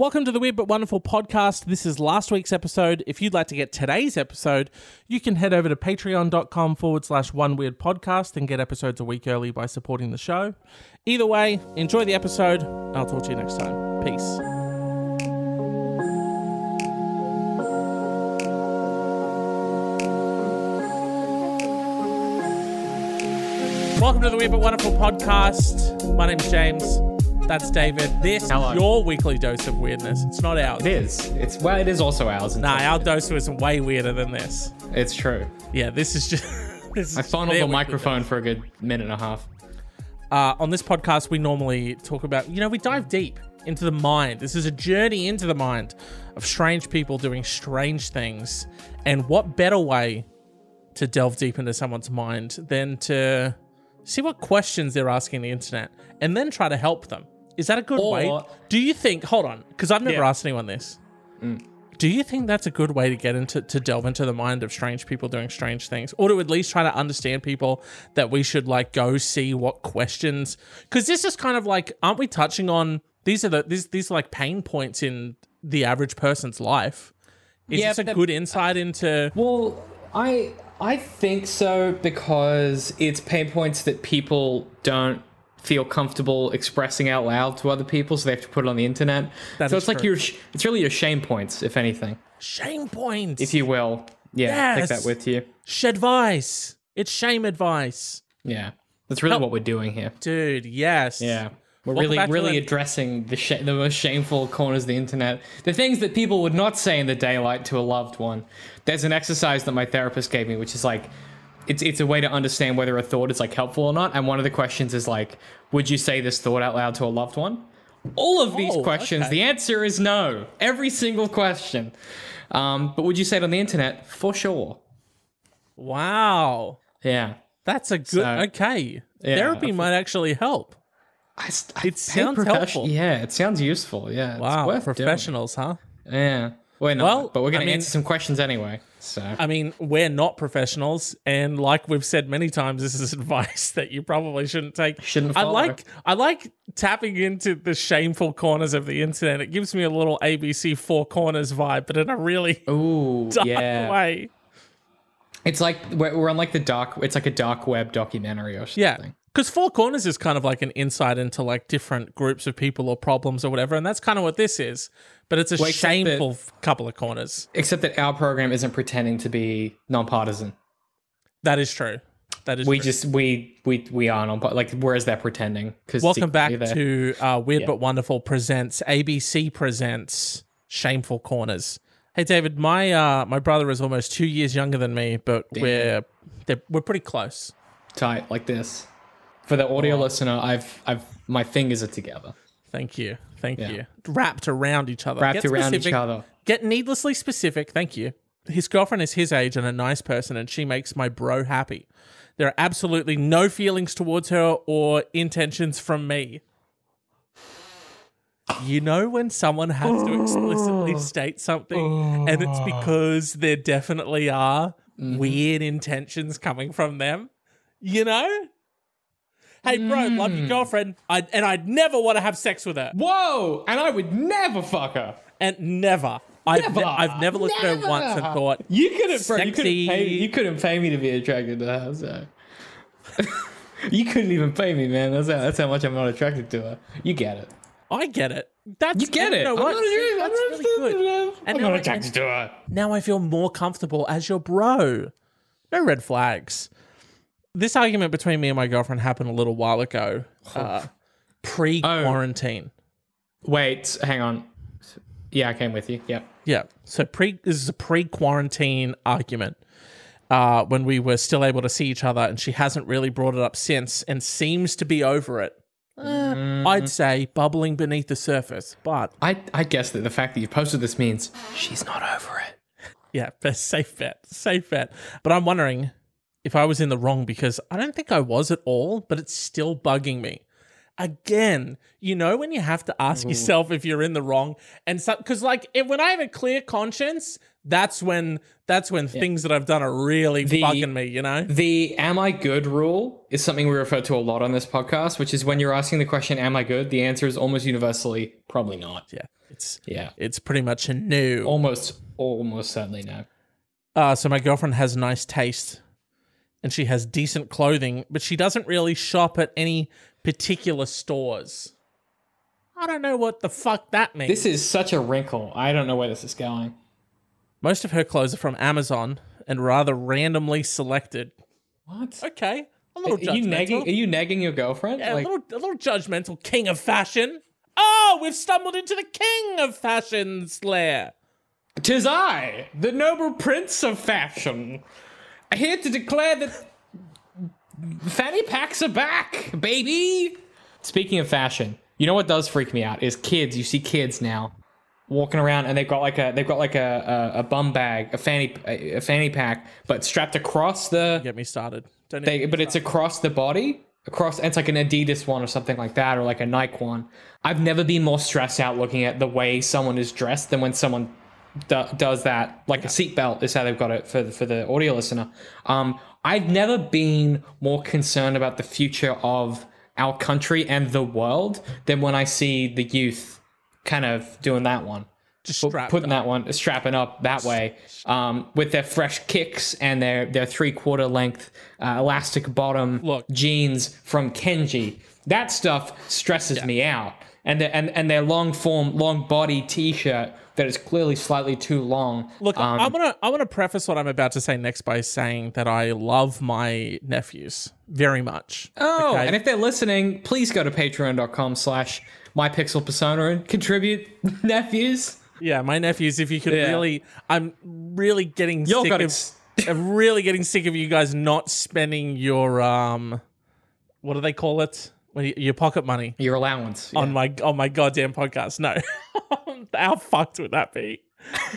Welcome to the Weird But Wonderful podcast. This is last week's episode. If you'd like to get today's episode, you can head over to patreon.com forward slash one weird podcast and get episodes a week early by supporting the show. Either way, enjoy the episode. I'll talk to you next time. Peace. Welcome to the Weird But Wonderful podcast. My name's James. That's David. This Hello. is your weekly dose of weirdness. It's not ours. It is. It's well, it is also ours. in Nah, some our ways. dose was way weirder than this. It's true. Yeah, this is just. this is I their the weekly microphone for a good minute and a half. Uh, on this podcast, we normally talk about, you know, we dive deep into the mind. This is a journey into the mind of strange people doing strange things. And what better way to delve deep into someone's mind than to see what questions they're asking the internet and then try to help them? Is that a good Or- way? Do you think, hold on, because I've never Yeah. Mm. asked anyone this. Do you think that's a good way to get into to delve into the mind of strange people doing strange things, or to at least try to understand people that we should like go see what questions? Because this is kind of like, aren't we touching on these are the these these are like pain points in the average person's life? Is Yeah, this a but- good insight into? Well, I I think so because it's pain points that people don't feel comfortable expressing out loud to other people, so they have to put it on the internet. That so it's like your sh- it's really your shame points, if anything, Shame points. if you will. Yeah, Yes. take that with you. Shed advice. It's shame advice, Yeah, that's really Help. what we're doing here. dude. Yes. Yeah. We're Welcome really, really addressing the sh- the most shameful corners of the internet, the things that people would not say in the daylight to a loved one. There's an exercise that my therapist gave me, which is like, it's it's a way to understand whether a thought is like helpful or not. And one of the questions is like, would you say this thought out loud to a loved one? All of these Oh, questions, okay. the answer is no. Every single question. Um, but would you say it on the internet? For sure. Wow. Yeah. That's a good. So- okay. Yeah. Therapy might actually help. I, I It sounds helpful. Yeah, it sounds useful. Yeah. it's Wow. worth doing. Professionals, huh? Yeah. We're not, Well, but we're going I to mean- answer some questions anyway. So I mean, we're not professionals, and like we've said many times, this is advice that you probably shouldn't take. Shouldn't I like I like tapping into the shameful corners of the internet. It gives me a little ABC Four Corners vibe, but in a really ooh, dark yeah. way. It's like we're, we're on like the dark. It's like a dark web documentary or something. Yeah. Because Four Corners is kind of like an insight into like different groups of people or problems or whatever, and that's kind of what this is. But it's a Well, except that- shameful couple of corners. Except that our program isn't pretending to be nonpartisan. That is true. That is We true. just we we we are non like. Whereas they're pretending. Because Welcome back to uh, Weird but Wonderful presents ABC presents Shameful Corners. Hey David, my uh, my brother is almost two years younger than me, but we're they're, we're pretty close. tight like this. For the audio listener, I've I've my fingers are together, Thank you, thank Yeah. you. Wrapped around each other, wrapped Get around each other. Get needlessly specific. Thank you. His girlfriend is his age and a nice person, and she makes my bro happy. There are absolutely no feelings towards her or intentions from me. You know when someone has to explicitly state something, and it's because there definitely are mm-hmm. weird intentions coming from them. You know? Hey, bro, love your hmm. girlfriend, I'd, and I'd never want to have sex with her Whoa! And I would never fuck her. and never. I've Never. never, I've never looked at her once and Never. thought, You couldn't, bro, you couldn't pay. You couldn't pay me to be attracted to her. So. you couldn't even pay me, man. That's how, that's how much I'm not attracted to her. You get it. I get it. That's You get it. You know I'm what? not attracted- That's I'm really not good. attracted- And I'm now not I- attracted to her. Now I feel more comfortable as your bro. No red flags. This argument between me and my girlfriend happened a little while ago, uh, pre quarantine. Wait, hang on. Yeah, I came with you. Yep. Yeah. So pre this is a pre-quarantine argument. Uh, when we were still able to see each other, and she hasn't really brought it up since, and seems to be over it. Eh, I'd say bubbling beneath the surface, but I I guess that the fact that you posted this means she's not over it. yeah, safe bet, safe bet. But I'm wondering if I was in the wrong because I don't think I was at all, but it's still bugging me. Again, you know when you have to ask yourself if you're in the wrong, and so because like if, when I have a clear conscience, that's when that's when things that I've done are really The- bugging me. You know? The am I good rule is something we refer to a lot on this podcast, which is when you're asking the question, am I good? The answer is almost universally, probably not. Yeah. It's Yeah. it's pretty much a no. Almost, almost certainly no. Uh, so my girlfriend has nice taste, and she has decent clothing, but she doesn't really shop at any particular stores. I don't know what the fuck that means. This is such a wrinkle. I don't know where this is going. Most of her clothes are from Amazon and rather randomly selected. What? Okay, a little Are you judgmental. negging? Are you negging your girlfriend? Yeah, like, a little, a little judgmental, king of fashion. Oh, we've stumbled into the king of fashion's lair. Tis I, the noble prince of fashion, here to declare that fanny packs are back, baby. Speaking of fashion, you know what does freak me out is kids. You see kids now walking around and they've got like a they've got like a a, a bum bag, a fanny a, a fanny pack, but strapped across the Get me started. Don't they, but it's across the body across and it's like an adidas one or something like that or like a nike one i've never been more stressed out looking at the way someone is dressed than when someone do, does that like a seatbelt is how they've got it for the, for the audio listener um i've never been more concerned about the future of our country and the world than when i see the youth kind of doing that one just putting up. that one strapping up that way um, with their fresh kicks and their their three quarter length uh, elastic bottom Look. jeans from Kenji. That stuff stresses me out. And their, and and their long form long body t shirt that is clearly slightly too long. Look, um, I want to I want to preface what I'm about to say next by saying that I love my nephews very much. oh, okay. and if they're listening, please go to patreon.com slash my pixel persona and contribute nephews. Yeah, my nephews. If you could Yeah. really, I'm really getting Y'all sick of. I'm really getting sick of you guys not spending your um, what do they call it? When you, your pocket money your allowance. on my on my goddamn podcast. No, how fucked would that be?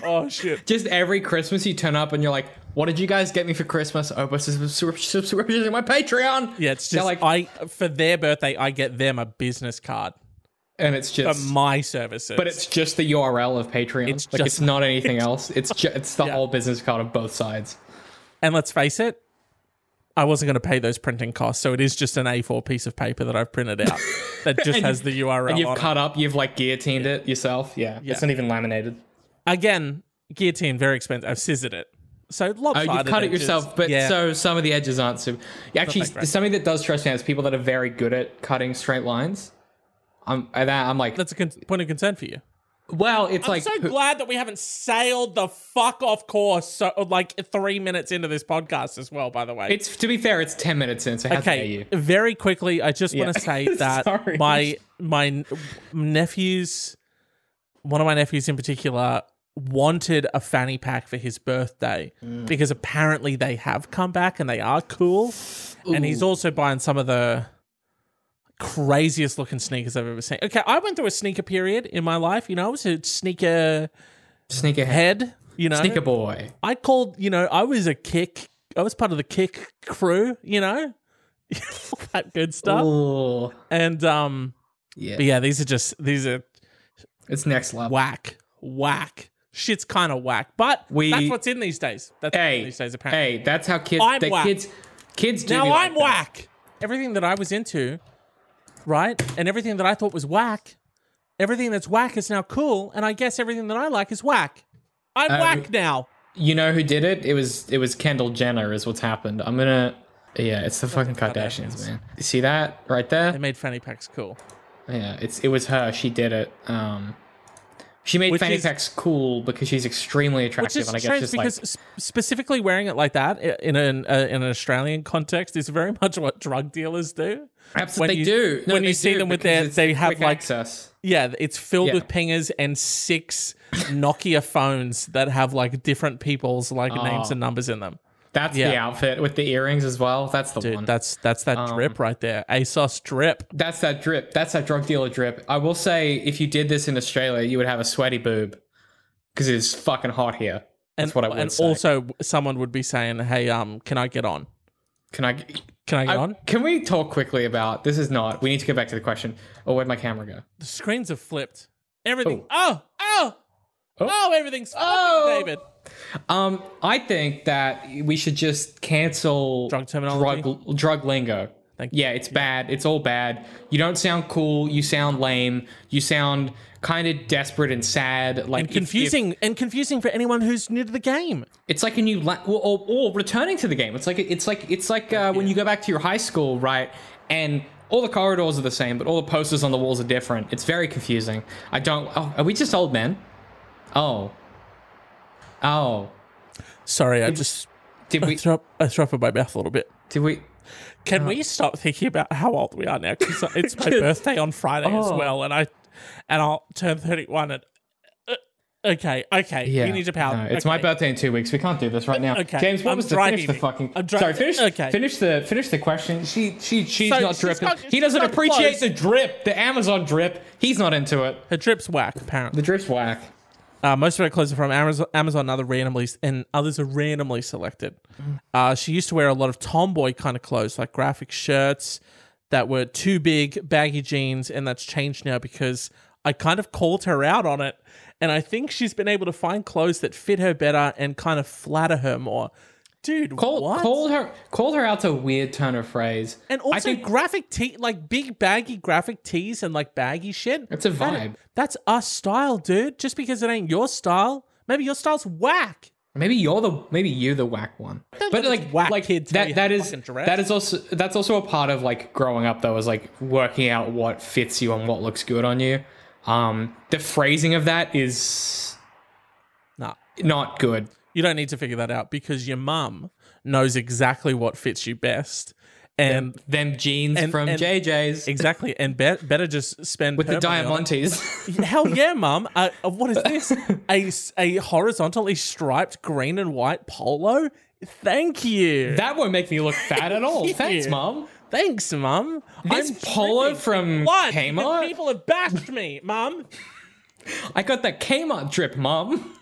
Oh shit. just every Christmas you turn up and you're like, "What did you guys get me for Christmas?" Oh, but subscription to my Patreon. Yeah, it's just like- I for their birthday I get them a business card and it's just for my services. but it's just the URL of Patreon. It's like just- it's not anything else. It's just it's the Yeah. whole business card of both sides. And let's face it, I wasn't going to pay those printing costs, so it is just an A4 piece of paper that I've printed out that just has the URL And you've on it. cut up, you've like guillotined it yourself. Yeah, Yeah. it's not even laminated. Again, guillotine, very expensive. I've scissored it. So Oh, lopsided you cut it yourself, but yeah. so some of the edges aren't super. Actually, that something that does stress me out is people that are very good at cutting straight lines. I'm, that, I'm like, that's a con- point of concern for you. Well, it's like I'm like, so glad that we haven't sailed the fuck off course so like three minutes into this podcast as well, by the way. it's to be fair, it's ten minutes in, so how okay, you? very quickly, I just want to say that my my nephews, one of my nephews in particular, wanted a fanny pack for his birthday Mm. because apparently they have come back and they are cool, and he's also buying some of the craziest looking sneakers I've ever seen. Okay, I went through a sneaker period in my life. You know, I was a sneaker Sneaker head. You know, Sneaker boy. I called, you know, I was a kick. I was part of the kick crew, you know, that good stuff. Oh, And um, yeah. yeah, these are just these are It's next level. whack, whack. Shit's kind of whack, but We- that's what's in these days. That's Hey, these days apparently. hey, that's how kids. I'm whack. kids, kids do. now I'm that. whack. Everything that I was into, right, and everything that I thought was whack, everything that's whack is now cool, and I guess everything that I like is whack. I'm Uh, whack now. You know who did it? It was it was Kendall Jenner. Is what's happened. I'm gonna. Yeah, it's the fucking Kardashians, Kardashians. man. You see that right there? They made fanny packs cool. Yeah, it's it was her. She did it. Um, she made Which fanny is- packs cool because she's extremely attractive, Which is and I guess strange just because like specifically wearing it like that in an uh, in an Australian context is very much what drug dealers do. absolutely you- they do. No, when they you see them with their- they have, like- access. Yeah, it's filled Yeah. with pingers and six Nokia phones that have like different people's like names Oh. and numbers in them. That's the outfit with the earrings as well. That's the Dude, one. that's that's that Um, drip right there. ASOS drip. That's that drip. That's that drug dealer drip. I will say, if you did this in Australia, you would have a sweaty boob because it's fucking hot here. And, That's what I would and say. also someone would be saying, "Hey, um, can I get on? Can I? Can I get I- on?" can we talk quickly about this? Is not. We need to get back to the question. Oh, where'd my camera go? The screens have flipped. Everything. Oh, oh, oh, everything's Oh. David. Um, I think that we should just cancel Drug terminology? drug, drug lingo. Thank you. Yeah, it's bad. It's all bad. You don't sound cool. You sound lame. You sound kind of desperate and sad. Like And if- if- confusing and confusing for anyone who's new to the game. it's like a new la- or, or, or returning to the game. It's like it's like it's like uh, when you go back to your high school, right? And all the corridors are the same, but all the posters on the walls are different. It's very confusing. I don't. Oh, are we just old men? Oh. Oh. Sorry, I just Did I we? threw up I threw up in my mouth a little bit. Did we? Can we stop thinking about how old we are now? Because it's my birthday on Friday as Oh. well, and I and I'll turn thirty one. And uh, okay, okay, Yeah. you need to power. No, it's my okay. birthday in two weeks. We can't do this right now. Okay, James, what I'm was the finish the fucking? I'm dry- Sorry, finish. okay. Finish the finish the question. She she she's So not she's dripping. he she's doesn't got appreciate close. the drip, the Amazon drip. He's not into it. Her drip's whack. Apparently, The drip's whack. Uh, most of her clothes are from Amazon, Amazon, and other randomly and others are randomly selected. Mm. Uh, she used to wear a lot of tomboy kind of clothes, like graphic shirts that were too big, baggy jeans, and that's changed now because I kind of called her out on it, and I think she's been able to find clothes that fit her better and kind of flatter her more. Dude, Call, what? called her called her out to a weird turn of phrase. and also I think graphic tee, like big baggy graphic tees and like baggy shit. It's a That- vibe. that's us style, dude. Just because it ain't your style, maybe your style's whack. maybe you're the maybe you're the whack one. But like whack like kid that that is that is also that's also a part of like growing up though is like working out what fits you and what looks good on you. Um, the phrasing of that is Nah, not good. You don't need to figure that out because your mum knows exactly what fits you best, and Them jeans And- from and- JJ's exactly, and be- better just spend with the diamantes. Hell yeah, mum! Uh, uh, what is this? a, a horizontally striped green and white polo. Thank you. that won't make me look fat at all. Thanks, mom. Thanks, mum. This I'm polo tripping. from What? Because Kmart? People have bashed me, mum. I got that Kmart drip, mom.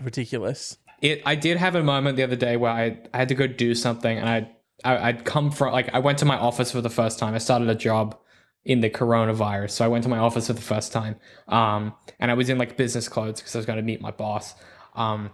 Ridiculous. It I did have a moment the other day where I, I had to go do something and I, I I'd come from like I went to my office for the first time. I started a job in the coronavirus, so I went to my office for the first time. Um, and I was in like business clothes because I was going to meet my boss. Um,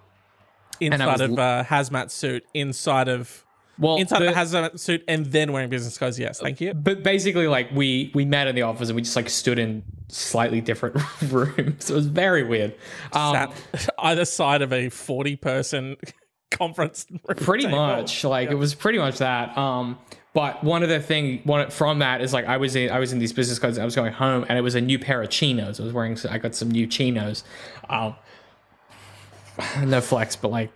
Inside was of a hazmat suit, inside of well, inside the- of a hazmat suit, and then wearing business clothes. Yes, thank you. but basically like we we met in the office and we just like stood in slightly different rooms. It was very weird. Um, Sat either side of a forty-person conference. pretty table. much like it was pretty much that um but one of the thing one from that is like i was in i was in these business cards i was going home and it was a new pair of chinos i was wearing i got some new chinos um no flex but like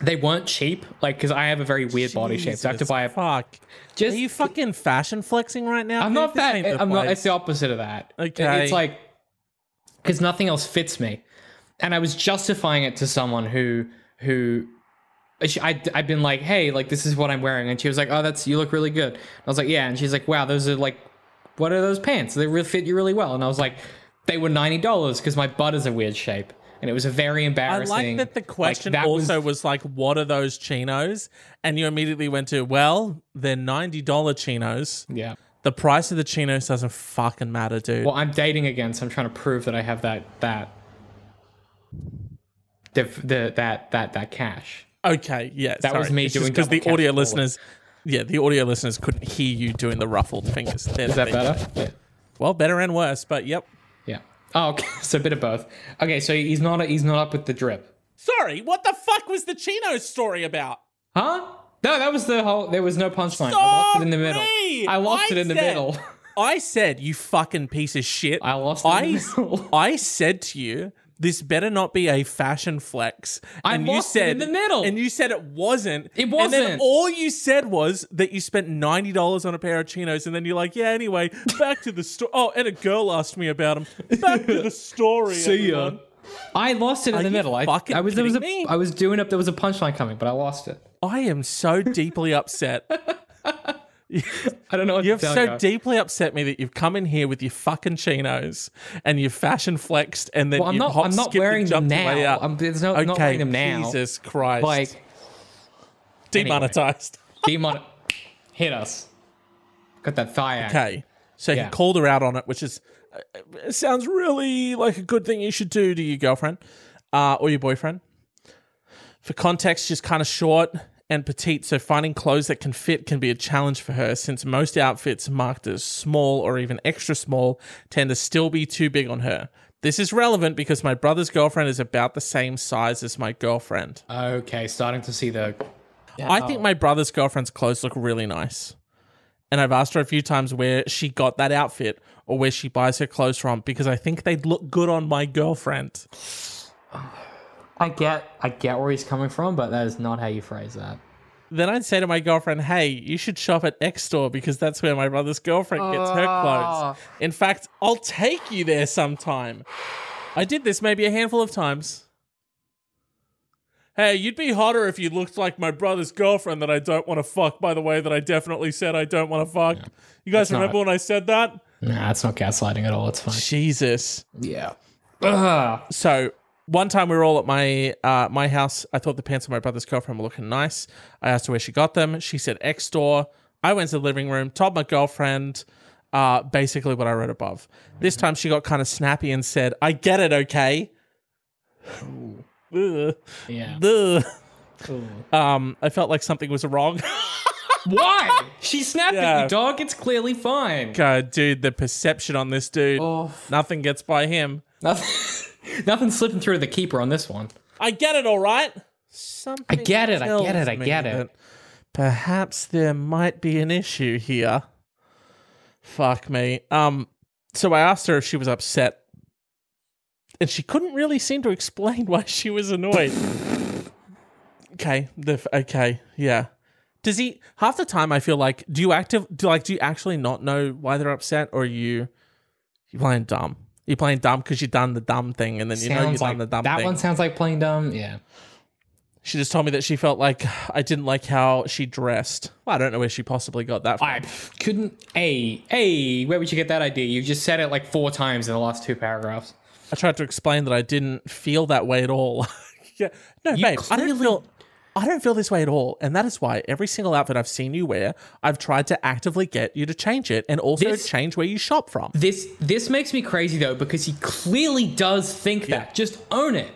they weren't cheap like because i have a very weird body shape so i have to buy a fuck. just Are you fucking fashion flexing right now? i'm dude? not This that ain't the i'm not place. it's the opposite of that Okay. it's like because nothing else fits me and i was justifying it to someone who who she, I, I'd been like, hey, like this is what I'm wearing, and she was like, oh, that's you look really good. And I was like, yeah, and she's like, wow, those are like, what are those pants? They really fit you really well. And I was like, they were ninety dollars because my butt is a weird shape, and it was a very embarrassing. I like that the question that also was, like, "What are those chinos?" And you immediately went to, "Well, they're ninety dollar chinos. yeah. The price of the chinos doesn't fucking matter, dude." Well, I'm dating again, so I'm trying to prove that I have that that the, the that that that cash. okay, yeah, That was me doing because the audio listeners, yeah, the audio listeners couldn't hear you doing the ruffled fingers. Is that better? Yeah. Well, better and worse, but yep. Oh, okay. So a bit of both. Okay, so he's not he's not up with the drip. Sorry, what the fuck was the chinos story about? Huh? No, that was the whole. There was no punchline. I lost it in the middle. I lost I it in the said- middle. I said, you fucking piece of shit. I lost it in I, the middle. I said to you, this better not be a fashion flex. I and you lost it said in the middle. And you said it wasn't. It And then wasn't. all you said was that you spent ninety dollars on a pair of chinos, and then you're like, yeah. Anyway, back to the story. Oh, and a girl asked me about them. Back to the story. See ya. everyone. I lost it in the you middle. I, fucking I was there was a, kidding me? I was doing up. There was a punchline coming, but I lost it. I am so deeply upset. I don't know what You've so you. deeply upset me that you've come in here with your fucking chinos and you've fashion flexed and then Well, I'm not. hop, I'm not wearing them now. I'm, there's no okay, not wearing them now. Jesus Christ. Like demonetized. demon, hit us. Got that thigh out. Okay. So Yeah. he called her out on it, which is uh, it sounds really like a good thing you should do to your girlfriend uh, or your boyfriend. For context, she's kind of short and petite, so finding clothes that can fit can be a challenge for her since most outfits marked as small or even extra small tend to still be too big on her. This is relevant because my brother's girlfriend is about the same size as my girlfriend. Okay, starting to see the. I think my brother's girlfriend's clothes look really nice. And I've asked her a few times where she got that outfit or where she buys her clothes from because I think they'd look good on my girlfriend. Oh, I get, I get where he's coming from, but that is not how you phrase that. Then I'd say to my girlfriend, hey, you should shop at X store because that's where my brother's girlfriend gets her clothes. Ah. In fact, I'll take you there sometime. I did this maybe a handful of times. Hey, you'd be hotter if you looked like my brother's girlfriend that I don't want to fuck, by the way, that I definitely said I don't want to fuck. You guys not- remember when I said that? Nah, it's not gaslighting at all. It's fine. Jesus. Yeah. Ugh. So one time we were all at my uh, my house. I thought the pants on my brother's girlfriend were looking nice. I asked her where she got them. She said X store. I went to the living room, told my girlfriend uh, basically what I wrote above. This time she got kind of snappy and said, "I get it, okay." Ugh. Yeah. Ugh. Um, I felt like something was wrong. Why? She snapped at Yeah. you, dog. It's clearly fine. God, dude, the perception on this dude, Oh, nothing gets by him. nothing, nothing slipping through the keeper on this one. I get it, all right. Something I get it, I get it, I get it. Perhaps there might be an issue here. Fuck me. Um, so I asked her if she was upset, and she couldn't really seem to explain why she was annoyed. okay, the f- okay, yeah. Does he? Half the time, I feel like, do you active? Do like, do you actually not know why they're upset, or are you you playing dumb? You playing dumb because you've done the dumb thing, and then you know you've like done the dumb thing. that thing. one sounds like playing dumb. Yeah. She just told me that she felt like I didn't like how she dressed. Well, I don't know where she possibly got that from. I couldn't. Hey, hey, where would you get that idea? You just said it like four times in the last two paragraphs. I tried to explain that I didn't feel that way at all. yeah, no, You babe, I don't feel. I don't feel this way at all, and that is why every single outfit I've seen you wear, I've tried to actively get you to change it, and also This- change where you shop from. This this makes me crazy though because he clearly does think that. Just own it.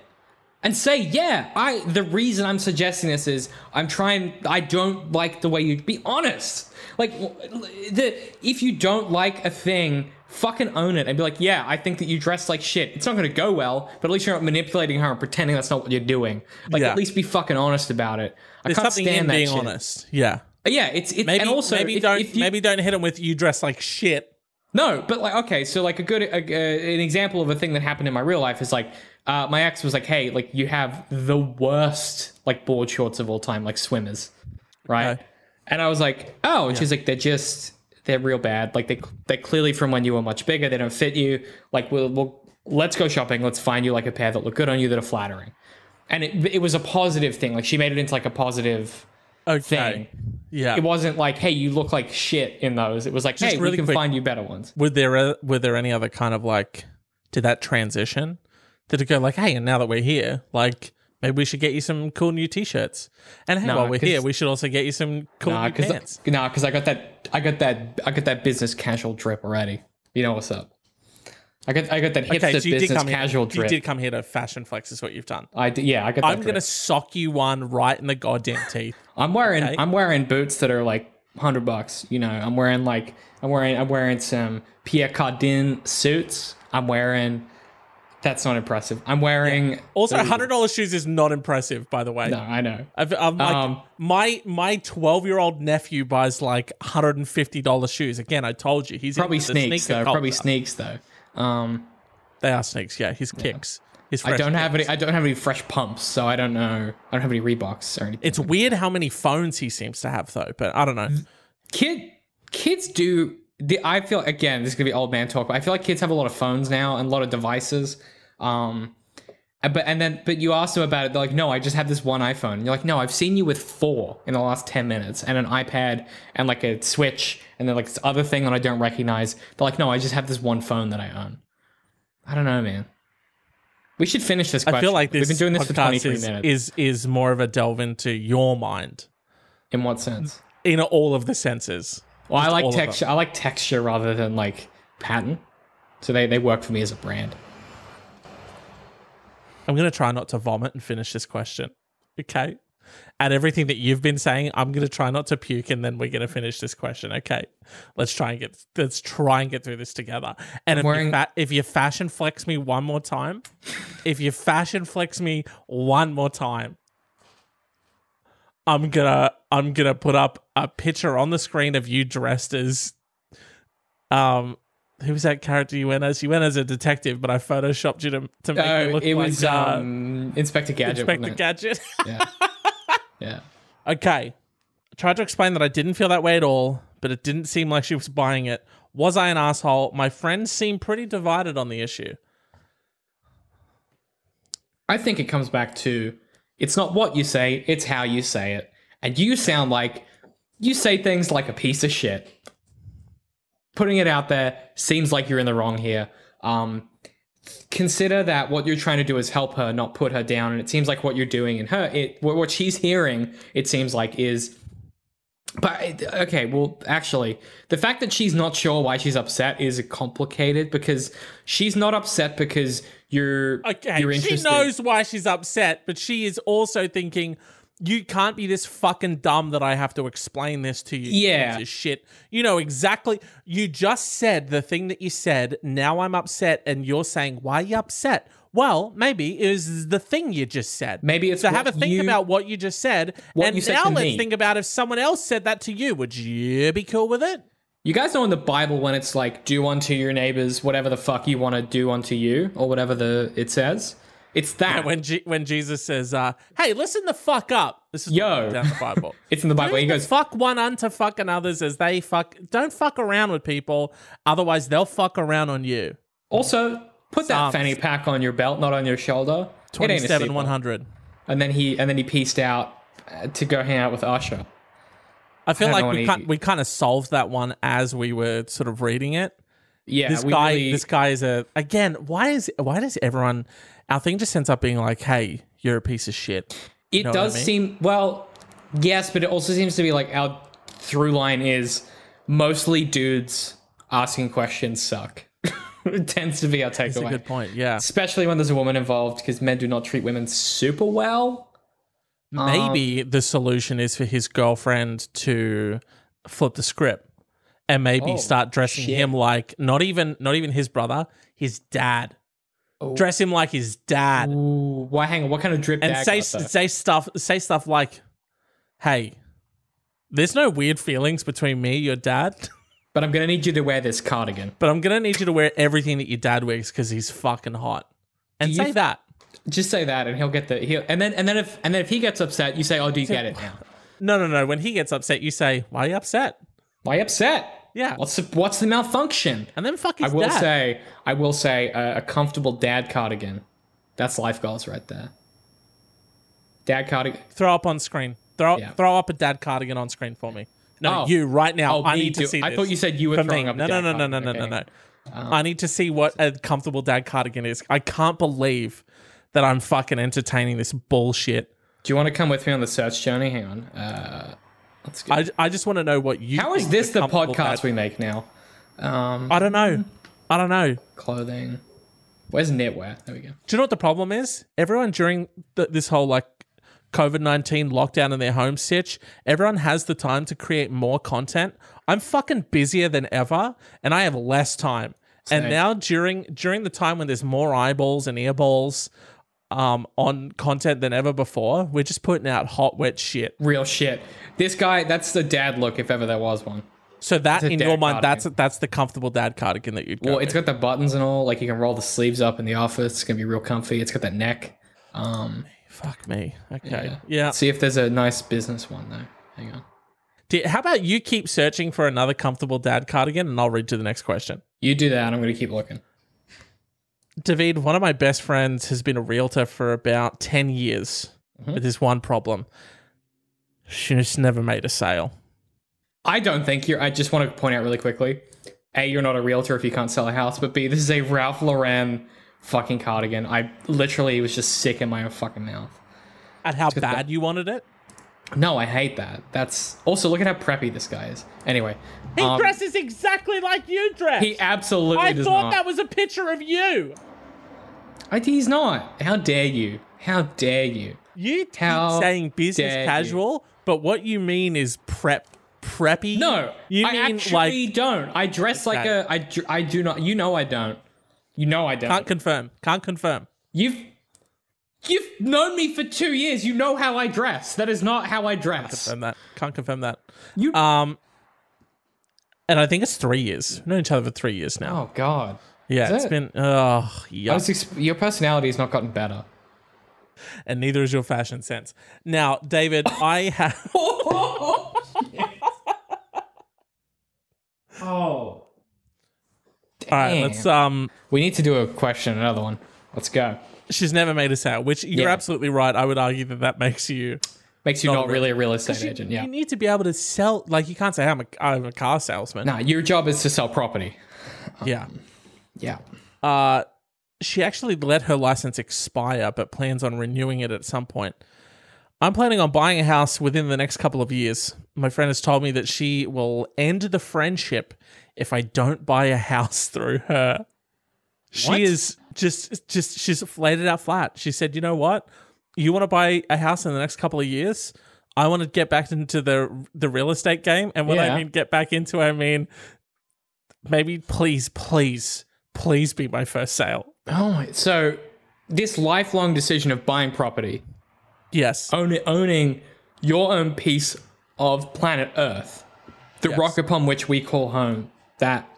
And say, yeah, I the reason I'm suggesting this is I'm trying I don't like the way you be honest. Like the if you don't like a thing, fucking own it and be like, yeah, I think that you dress like shit. It's not gonna go well, but at least you're not manipulating her and pretending that's not what you're doing. Like Yeah. at least be fucking honest about it. I There's can't something stand in that being shit. honest. Yeah, Yeah, it's it, maybe and also maybe if- don't if you- maybe don't hit him with you dress like shit. no, but like okay, so like a good a, a- an example of a thing that happened in my real life is like uh, my ex was like, "Hey, like you have the worst like board shorts of all time, like swimmers, right?" And I was like, "Oh," and she's like, "They're just they're real bad. Like they they clearly from when you were much bigger. They don't fit you. Like we'll, we'll let's go shopping. Let's find you like a pair that look good on you that are flattering." And it it was a positive thing. Like she made it into like a positive Okay, thing. yeah. It wasn't like, "Hey, you look like shit in those." It was like, Just "Hey, really we can quick- find you better ones." were there uh, were there any other kind of like did that transition did it go like hey and now that we're here like maybe we should get you some cool new t-shirts and hey No, while we're here we should also get you some cool Nah, new pants nah, cause I got that, I got that, I got that business casual drip already. You know what's up? I got, I got that hipster okay so you did business come casual here you did come here to fashion flex is what you've done I did, yeah, I got. That i'm drip. gonna sock you one right in the goddamn teeth I'm wearing, okay. I'm wearing boots that are like hundred bucks. You know, I'm wearing like, I'm wearing, I'm wearing some Pierre Cardin suits. I'm wearing. That's not impressive. I'm wearing. also $100 shoes is not impressive by the way No, I know. I've, I'm like, Um, my my 12 year old nephew buys like $150 shoes again i told you he's Probably into the sneaks sneaker though. Probably culture. sneaks though. Um, they are sneaks yeah his kicks his I fresh don't have kicks. any. I don't have any fresh pumps, so I don't know. I don't have any Reeboks or anything. It's weird how many phones he seems to have, though. But I don't know. kid kids do the, i feel again this is gonna be old man talk but i feel like kids have a lot of phones now and a lot of devices um and- but and then but you ask them about it they're like no i just have this one iphone and you're like no i've seen you with four in the last 10 minutes and an ipad and like a switch and then like this other thing that i don't recognize they're like no i just have this one phone that i own i don't know man we should finish this question. I feel like this we've been doing this for podcast 23 is, minutes is is more of a delve into your mind in what sense in all of the senses. Well, I like all of them. texture. I like texture rather than like pattern. So they, they work for me as a brand. I'm gonna try not to vomit and finish this question. Okay. at everything that you've been saying, I'm gonna try not to puke, and then we're gonna finish this question. Okay, let's try and get let's try and get through this together. And if, wearing- you fa- if you fashion flex me one more time, if you fashion flex me one more time, I'm gonna I'm gonna put up a picture on the screen of you dressed as um who was that character you went as? You went as a detective, but I photoshopped you to, to make Uh, you look it like was uh, um, Inspector Gadget. Inspector? Gadget. Yeah. yeah. okay. I tried to explain that I didn't feel that way at all, but it didn't seem like she was buying it. Was I an asshole? My friends seem pretty divided on the issue. I think it comes back to it's not what you say, it's how you say it. And you sound like you say things like a piece of shit. Putting it out there seems like you're in the wrong here. Um, consider that what you're trying to do is help her, not put her down. And it seems like what you're doing in her, it what what she's hearing, it seems like is. But okay, well, actually, the fact that she's not sure why she's upset is complicated because she's not upset because you're Okay, you're she knows why she's upset, but she is also thinking, "You can't be this fucking dumb that I have to explain this to you." Yeah. shit. You know exactly. You just said the thing that you said. Now I'm upset, and you're saying, "Why are you upset?" Well, maybe it was the thing you just said. Maybe it's so have a think you- about what you just said, What and you said now let's me. think about if someone else said that to you. Would you be cool with it? You guys know in the Bible when it's like do unto your neighbors whatever the fuck you want to do unto you or whatever the it says. It's that. When G- when Jesus says, uh, "Hey, listen the fuck up," this is Yo. down the Bible. it's in the Bible. He goes, fuck one unto fucking others as they fuck. Don't fuck around with people, otherwise they'll fuck around on you. also put that Psalms. fanny pack on your belt, not on your shoulder. It ain't a Twenty-seven hundred. And then he and then he pieced out uh, to go hang out with Usher. I feel I don't like we kind we kind of solved that one as we were sort of reading it. Yeah, This we guy, really- this guy is a again. Why is why does everyone? Our thing just ends up being like, "Hey, you're a piece of shit." It know what I does mean? seem well, yes, but it also seems to be like our through line is mostly dudes asking questions suck. it tends to be our That's a takeaway. good point. Yeah, especially when there's a woman involved because men do not treat women super well maybe um, the solution is for his girlfriend to flip the script and maybe Oh, start dressing shit. him like not even not even his brother, his dad. Oh. Dress him like his dad. Ooh, why hang on what kind of drip and say got, say stuff say stuff like, "Hey, there's no weird feelings between me, and your dad, but i'm gonna need you to wear this cardigan but I'm gonna need you to wear everything that your dad wears because he's fucking hot." And say you- that. just say that and he'll get the he'll and then and then if and then if he gets upset you say oh do you get it now No, no, no. When he gets upset, you say, "Why are you upset?" why upset Yeah, what's the what's the malfunction and then fuck i will dad. say i will say uh, a comfortable dad cardigan that's life goals right there dad cardigan throw up on screen. Throw Yeah. throw up a dad cardigan on screen for me. No, Oh. you right now. Oh, I need too. to see. I this thought you said you were for throwing me. up No, no, no, no, no, no, cardigan. no, Okay. no. I need to see what a comfortable dad cardigan is. I can't believe that I'm fucking entertaining this bullshit. do you want to come with me on the search journey hang on uh let's go I, I just want to know what you. how is think this a the podcast dad- we make now um I don't know. I don't know. clothing where's knitwear there we go Do you know what the problem is? Everyone during the, this whole like COVID 19 lockdown in their home stitch, everyone has the time to create more content. I'm fucking busier than ever and I have less time. And now during during the time when there's more eyeballs and earballs um, on content than ever before, we're just putting out hot wet shit. real shit this guy that's the dad look if ever there was one So that in your mind, that's cardigan. that's the comfortable dad cardigan that you'd go. Well, it's with. got the buttons and all. Like you can roll the sleeves up in the office. It's gonna be real comfy. It's got that neck. Um, Fuck me. Okay. yeah. Yeah. See if there's a nice business one though. Hang on. Do- How about you keep searching for another comfortable dad cardigan, and I'll read to the next question. You do that. I'm gonna keep looking. David, one of my best friends has been a realtor for about 10 years Mm-hmm. with this one problem. She just never made a sale. I don't think you're. I just want to point out really quickly. A, you're not a realtor if you can't sell a house. But B, this is a Ralph Lauren fucking cardigan. I literally was just sick in my own fucking mouth. At how bad you wanted it? No, I hate that. That's also look at how preppy this guy is. Anyway, He um, dresses exactly like you dress. he absolutely I thought not. that was a picture of you. I, he's not. How dare you? How dare you? You keep How saying business dare you. casual, but what you mean is prep preppy. No, you I mean actually like don't. I dress like Okay. a. I, dr- do not. You know I don't. You know I don't. can't confirm. Can't confirm. You've you've known me for two years. You know how I dress. That is not how I dress. Confirm that. Can't confirm that. You. Um, and I think it's three years. We've known each other for three years now. oh God. yeah, is it's it? been oh yeah, was ex- your personality has not gotten better. and neither is your fashion sense. Now, David, I have. Oh. All right, Damn. let's um. We need to do a question, another one. Let's go. She's never made a sale, which you're Yeah. absolutely right. I would argue that that makes you. Makes you Not not, really a real estate You, agent. Yeah. you need to be able to sell. Like you can't say I'm a, I'm a car salesman. Nah, your job is to sell property. Yeah. Yeah. Uh, she actually let her license expire, but plans on renewing it at some point. I'm planning on buying a house within the next couple of years. My friend has told me that she will end the friendship if I don't buy a house through her. She What? is just just she's laid it out flat. She said, "You know what? You want to buy a house in the next couple of years? I want to get back into the the real estate game, and when I mean get back into, it, I mean maybe please, please, please be my first sale. Oh, so this lifelong decision of buying property, Yes, own, owning your own piece of planet Earth, the Yes. rock upon which we call home, that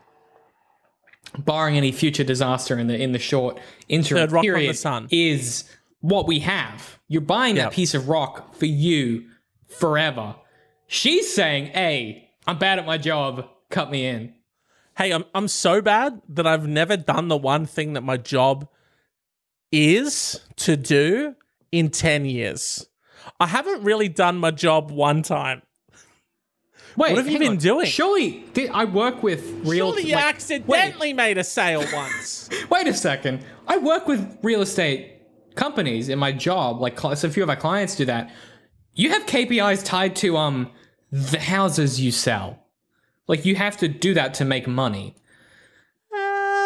barring any future disaster in the in the short interim Third rock on the period sun. is what we have. You're buying Yep. that piece of rock for you forever. She's saying, "Hey, I'm bad at my job. Cut me in." Hey, I'm I'm so bad that I've never done the one thing that my job is to do in 10 years. I haven't really done my job one time. Wait, What have you been on. doing? Surely, th- I work with real. Surely you like- accidentally made a sale once. Wait, wait a second. I work with real estate companies in my job. Like, so a few of our clients do that. You have KPIs tied to um the houses you sell. Like, you have to do that to make money.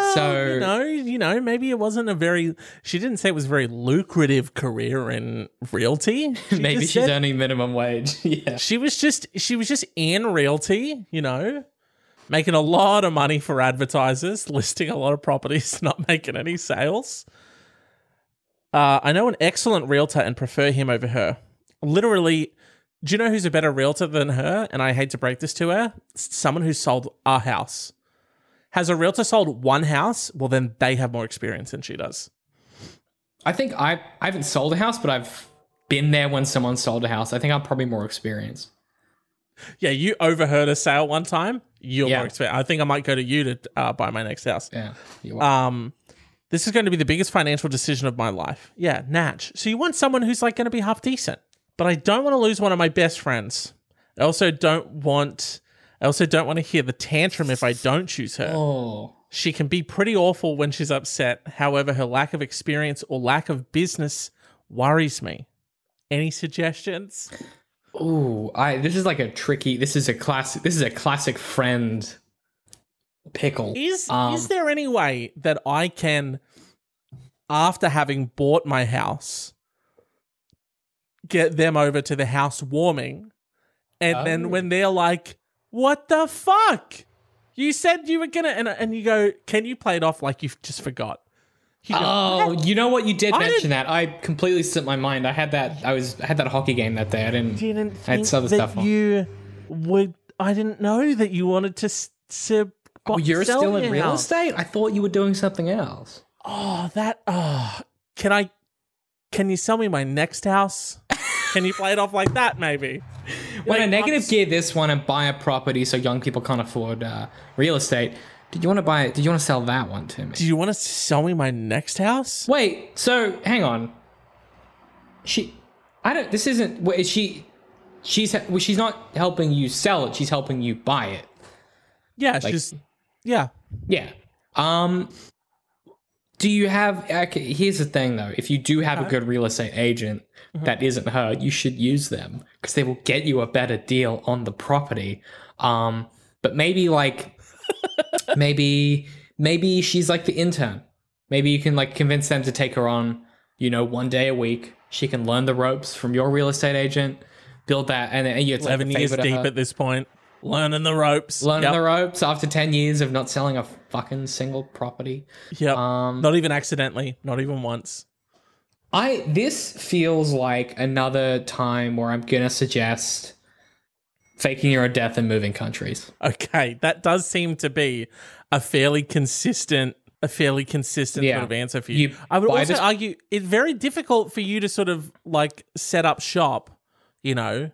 Uh, So- you know, you know, maybe it wasn't a very. She didn't say it was a very lucrative career in realty. She Maybe she's said earning minimum wage. yeah. she was just she was just in realty. You know, making a lot of money for advertisers, listing a lot of properties, not making any sales. Uh, I know an excellent realtor and prefer him over her. Literally, do you know who's a better realtor than her? And I hate to break this to her. Someone who sold a house. Has a realtor sold one house? Well, then they have more experience than she does. I think I I haven't sold a house, but I've been there when someone sold a house. I think I'm probably more experienced. Yeah, you overheard a sale one time. You're Yeah. more experienced. I think I might go to you to uh, buy my next house. Yeah. Um, this is going to be the biggest financial decision of my life. Yeah, Natch. So you want someone who's like going to be half decent, but I don't want to lose one of my best friends. I also don't want. I also don't want to hear the tantrum if I don't choose her. oh. She can be pretty awful when she's upset. However, her lack of experience or lack of business worries me. Any suggestions? Ooh, I this is like a tricky. This is a classic. This is a classic friend pickle. Is Um, is there any way that I can, after having bought my house, get them over to the house warming, and Oh. then when they're like, "What the fuck? You said you were gonna," and and you go, "Can you play it off like you've just forgot?" You go, Oh, you know what? You did I mention that. I completely slipped my mind. I had that. I was. I had that hockey game that day. I didn't. didn't I had think other that stuff on. you would. I didn't know that you wanted to. s- to Oh, you're sell still in your real house. estate. I thought you were doing something else. Oh, that. Oh, can I? Can you sell me my next house? Can you play it off like that, maybe? When Like, I negative I'm- gear this one and buy a property so young people can't afford uh, real estate, did you want to buy? it? Did you want to sell that one to me? Do you want to sell me my next house? Wait. So hang on. She. I don't. This isn't. Wait, is she? She's. Well, she's not helping you sell it. She's helping you buy it. Yeah, she's. Yeah. Yeah. Um do you have okay, here's the thing though. If you do have a good real estate agent that isn't her, you should use them because they will get you a better deal on the property. Um but maybe like maybe maybe she's like the intern. Maybe you can like convince them to take her on, you know, one day a week She can learn the ropes from your real estate agent, build that, and then you it's like years deep at this point, learning the ropes. learning Yep. the ropes after 10 years of not selling a fucking single property. Yep. Um, not even accidentally. Not even once. I this feels like another time where I'm gonna suggest faking your own death and moving countries. Okay, that does seem to be a fairly consistent, a fairly consistent Yeah. sort of answer for you. You I would also this- argue it's very difficult for you to sort of like set up shop. You know,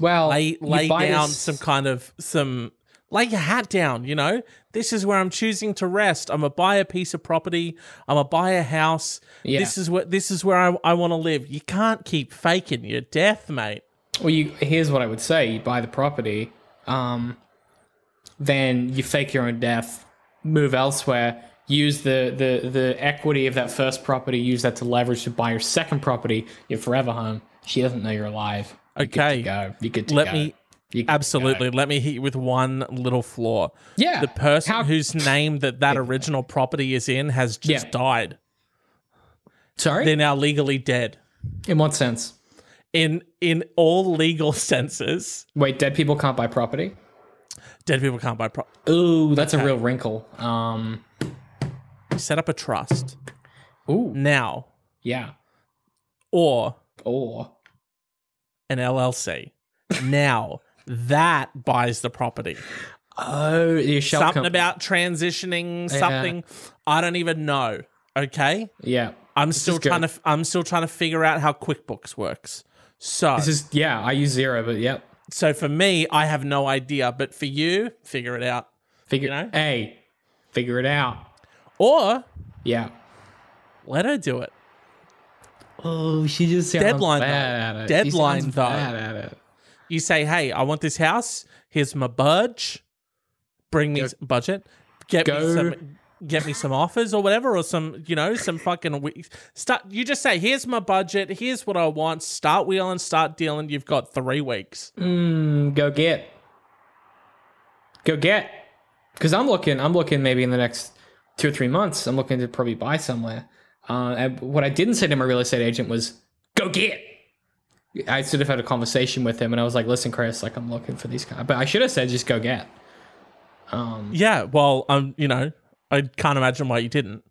Well, lay lay down this- some kind of some lay your hat down. You know, this is where I'm choosing to rest. I'm gonna buy a piece of property. I'm gonna buy a house. Yeah. This is what this is where I, I want to live. You can't keep faking your death, mate. Well, you here's what I would say: you buy the property, um, then you fake your own death, move elsewhere, use the the the equity of that first property, use that to leverage to buy your second property, your forever home. She doesn't know you're alive. Okay. go. You Let go. me You're good to Absolutely. go. Let me hit you with one little flaw. Yeah. The person How- whose name that that original property is in has just Yeah. died. Sorry. They're now legally dead. In what sense? In in all legal senses, Wait, dead people can't buy property. dead people can't buy property. Ooh, that's a real wrinkle. Um. Set up a trust Ooh. now, Yeah. or Or an LLC now. That buys the property. oh, your shell Something about transitioning, something I don't even know. Okay, yeah. I'm still is good. trying to. I'm still trying to figure out how QuickBooks works. So, This is yeah. I use Xero, but yep. so for me, I have no idea. But for you, figure it out. Figure. You know? Hey, figure it out. Or Yeah. let her do it. Oh, she just sounds Deadline, bad though. at it. Deadline, she though. Bad at it. You say, "Hey, I want this house. Here's my budge. Bring me Go- s- budget. Get go- me some. Get me some offers or whatever, or some, you know, some fucking we- start. You just say, "Here's my budget. Here's what I want. Start wheeling. Start dealing. You've got three weeks." Mm, go get. Go get. Because I'm looking. I'm looking maybe in the next two or three months. I'm looking to probably buy somewhere. Uh, and what I didn't say to my real estate agent was, "Go get." I sort of had a conversation with him, and I was like, "Listen, Chris, like I'm looking for these guys." But I should have said, "Just go get." Um, Yeah. Well, um, you know, I can't imagine why you didn't.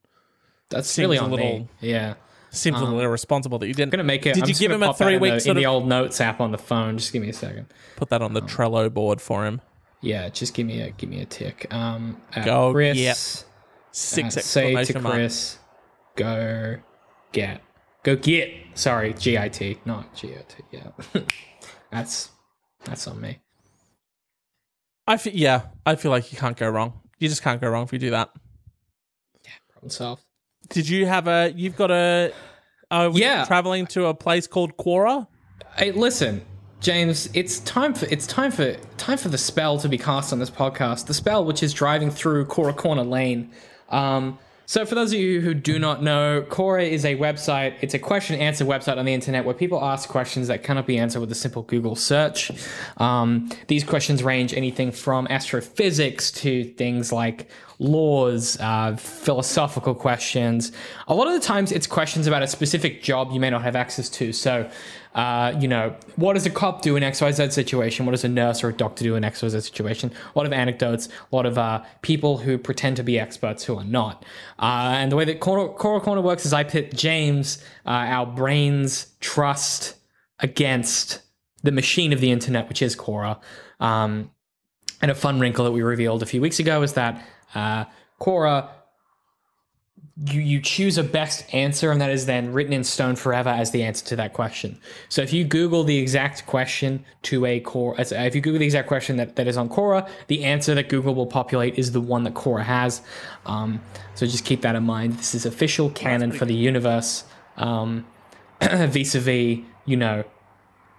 that's Seems really a little- me. Yeah. Seems a little irresponsible that you didn't. I'm gonna make it. Did I'm you give him a three in week the, sort in the old notes app on the phone? Just give me a second. put that on the Trello board for him? Yeah, just give me a give me a tick. Um, uh, Go Chris, get. uh, Six say to marks. Go get, go get. Sorry, G I T, not G O T. Yeah, that's that's on me. I feel, yeah, I feel like you can't go wrong. You just can't go wrong if you do that. Yeah problem solved. Did you have a? You've got a. Uh, Yeah. traveling to a place called Quora. Hey, listen, James. It's time for it's time for time for the spell to be cast on this podcast. The spell, which is driving through Quora Corner Lane. Um, so, for those of you who do not know, Quora is a website. It's a question and answer website on the internet where people ask questions that cannot be answered with a simple Google search. Um, these questions range anything from astrophysics to things like laws, uh, philosophical questions. A lot of the times, it's questions about a specific job you may not have access to. So, uh, you know, what does a cop do in XYZ situation? What does a nurse or a doctor do in XYZ situation? A lot of anecdotes, a lot of uh, people who pretend to be experts who are not. Uh, and the way that Quora Corner Corner works is I pit James, uh, our brains trust against the machine of the internet, which is Quora. Um, and a fun wrinkle that we revealed a few weeks ago is that uh, Quora, you, you choose a best answer, and that is then written in stone forever as the answer to that question. So if you Google the exact question to a as- if you Google the exact question that, that is on Quora, the answer that Google will populate is the one that Quora has. Um, so just keep that in mind. This is official canon for the universe. Um, vis-a-vis, you know,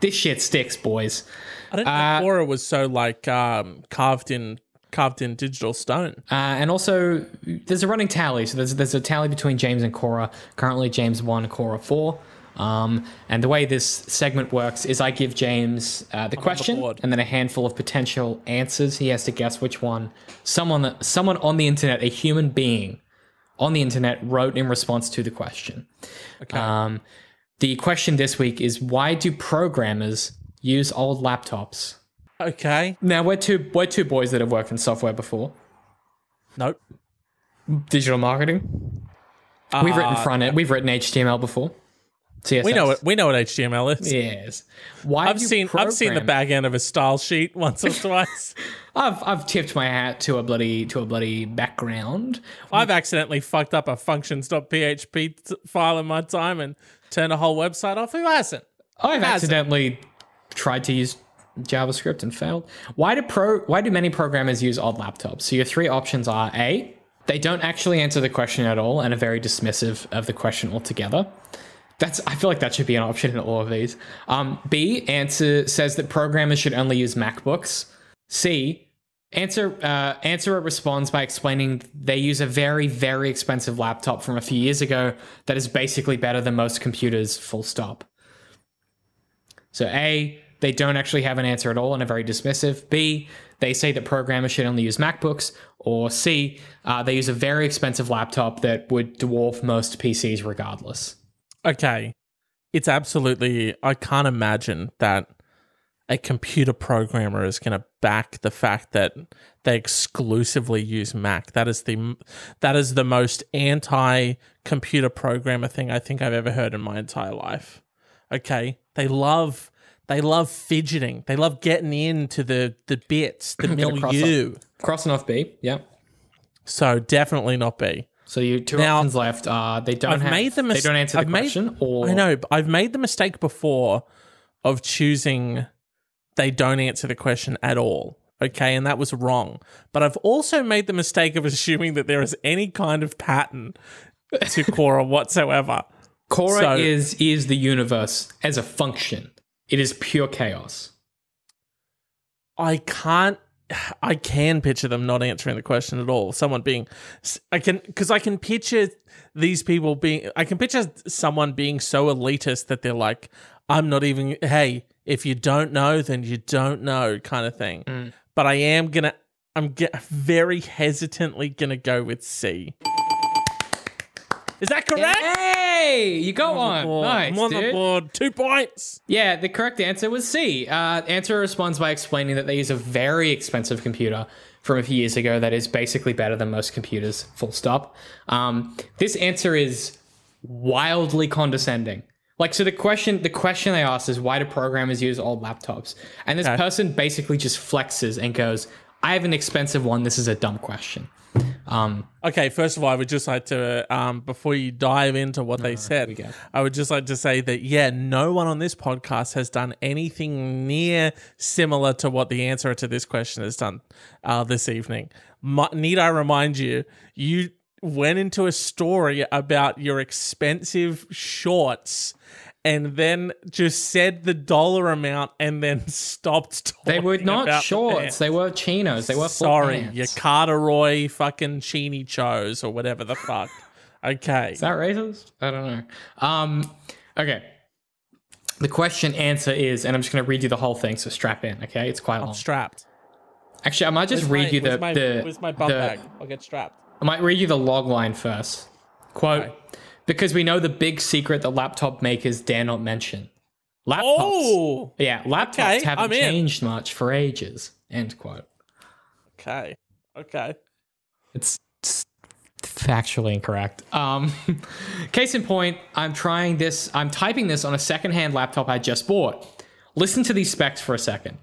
this shit sticks, boys. I didn't Uh, know Quora was so like um, carved in carved in digital stone. Uh, and also, there's a running tally. So there's there's a tally between James and Quora. Currently, James one, Quora four. Um, and the way this segment works is I give James uh, the question board. and then a handful of potential answers. He has to guess which one someone that someone on the internet, a human being on the internet, wrote in response to the question. Okay. Um, The question this week is why do programmers use old laptops? Okay. Now we're two we're two boys that have worked in software before. Nope. Digital marketing. We've written Uh, front end. We've written HTML before. CSS. We know it. We know what HTML is. Yes. Why I've seen. I've seen the back end of a style sheet once or twice. I've I've tipped my hat to a bloody to a bloody background. I've accidentally fucked up a functions.php t- file in my time and turned a whole website off. Who hasn't? I've accidentally tried to use JavaScript and failed. Why do pro why do many programmers use old laptops? So your three options are A, they don't actually answer the question at all and are very dismissive of the question altogether. That's I feel like that should be an option in all of these. Um, B, answer says that programmers should only use MacBooks. C, answer uh, responds by explaining they use a very very expensive laptop from a few years ago that is basically better than most computers. Full stop. So A, they don't actually have an answer at all and are very dismissive. B, they say that programmers should only use MacBooks. Or C, uh, they use a very expensive laptop that would dwarf most PCs regardless. Okay. It's absolutely. I can't imagine that a computer programmer is going to back the fact that they exclusively use Mac. That is the that is the most anti-computer programmer thing I think I've ever heard in my entire life. Okay, they love they love fidgeting. They love getting into the the bits, the Gonna cross milieu. Crossing off B, yeah. So definitely not B. So you two Now, options left. Uh, they don't I've have, made the mis- they don't answer the I've made- question, or I know, but I've made the mistake before of choosing they don't answer the question at all. Okay, and that was wrong. But I've also made the mistake of assuming that there is any kind of pattern to Quora whatsoever. Quora so- is is the universe as a function. It is pure chaos. I can't. I can picture them not answering the question at all. Someone being, I can because I can picture these people being. I can picture someone being so elitist that they're like, "I'm not even." Hey, if you don't know, then you don't know, kind of thing. Mm. But I am gonna. I'm ge- very hesitantly gonna go with C. Is that correct? Hey, you go on. Board. Nice, I'm on the dude. board. Two points. Yeah, the correct answer was C. Uh, answer responds by explaining that they use a very expensive computer from a few years ago that is basically better than most computers. Full stop. Um, this answer is wildly condescending. Like, so the question the question they asked is why do programmers use old laptops? And this Okay. person basically just flexes and goes, "I have an expensive one. This is a dumb question." Um, Okay, first of all, I would just like to, um, before you dive into what they said. I would just like to say that, yeah, no one on this podcast has done anything near similar to what the answer to this question has done uh, this evening. Mu- need I remind you, you went into a story about your expensive shorts and then just said the dollar amount and then stopped talking they were not the shorts. pants. They were chinos. They were Sorry, pants. your Carteroy fucking Cheeny Chos or whatever the fuck. Okay. Is that racist? I don't know. Um, okay. The question answer is, and I'm just going to read you the whole thing, so strap in, okay? It's quite long. strapped. Actually, I might just Where's read my- you the, where's my, the, where's my bum the- bag? I'll get strapped. I might read you the log line first. Quote, Okay. Because we know the big secret that laptop makers dare not mention. Laptops. Oh, Yeah, laptops Okay, haven't I'm in. changed much for ages. End quote. okay. Okay. It's it's factually incorrect. Um, case in point, I'm trying this. I'm typing this on a secondhand laptop I just bought. Listen to these specs for a second.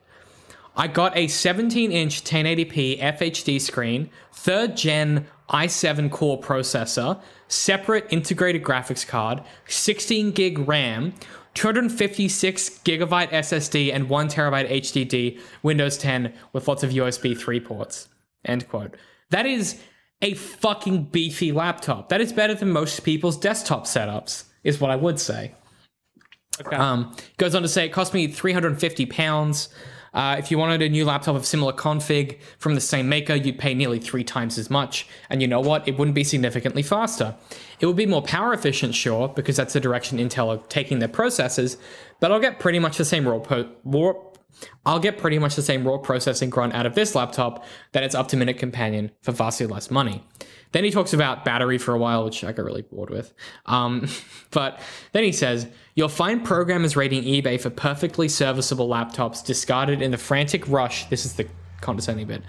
I got a 17-inch 1080p FHD screen, third gen i7 core processor, separate integrated graphics card, 16 gig RAM, 256 gigabyte SSD, and 1 terabyte HDD, Windows 10 with lots of USB 3 ports. End quote. That is a fucking beefy laptop. That is better than most people's desktop setups, is what I would say. Okay. Um, goes on to say it cost me 350 pounds. Uh, if you wanted a new laptop of similar config from the same maker, you'd pay nearly three times as much. And you know what? It wouldn't be significantly faster. It would be more power efficient, sure, because that's the direction Intel are taking their processors. But I'll get pretty much the same raw, po- raw, I'll get pretty much the same raw processing grunt out of this laptop that it's up to Minute Companion for vastly less money. Then he talks about battery for a while, which I got really bored with. Um, but then he says, You'll find programmers rating eBay for perfectly serviceable laptops discarded in the frantic rush. This is the condescending bit.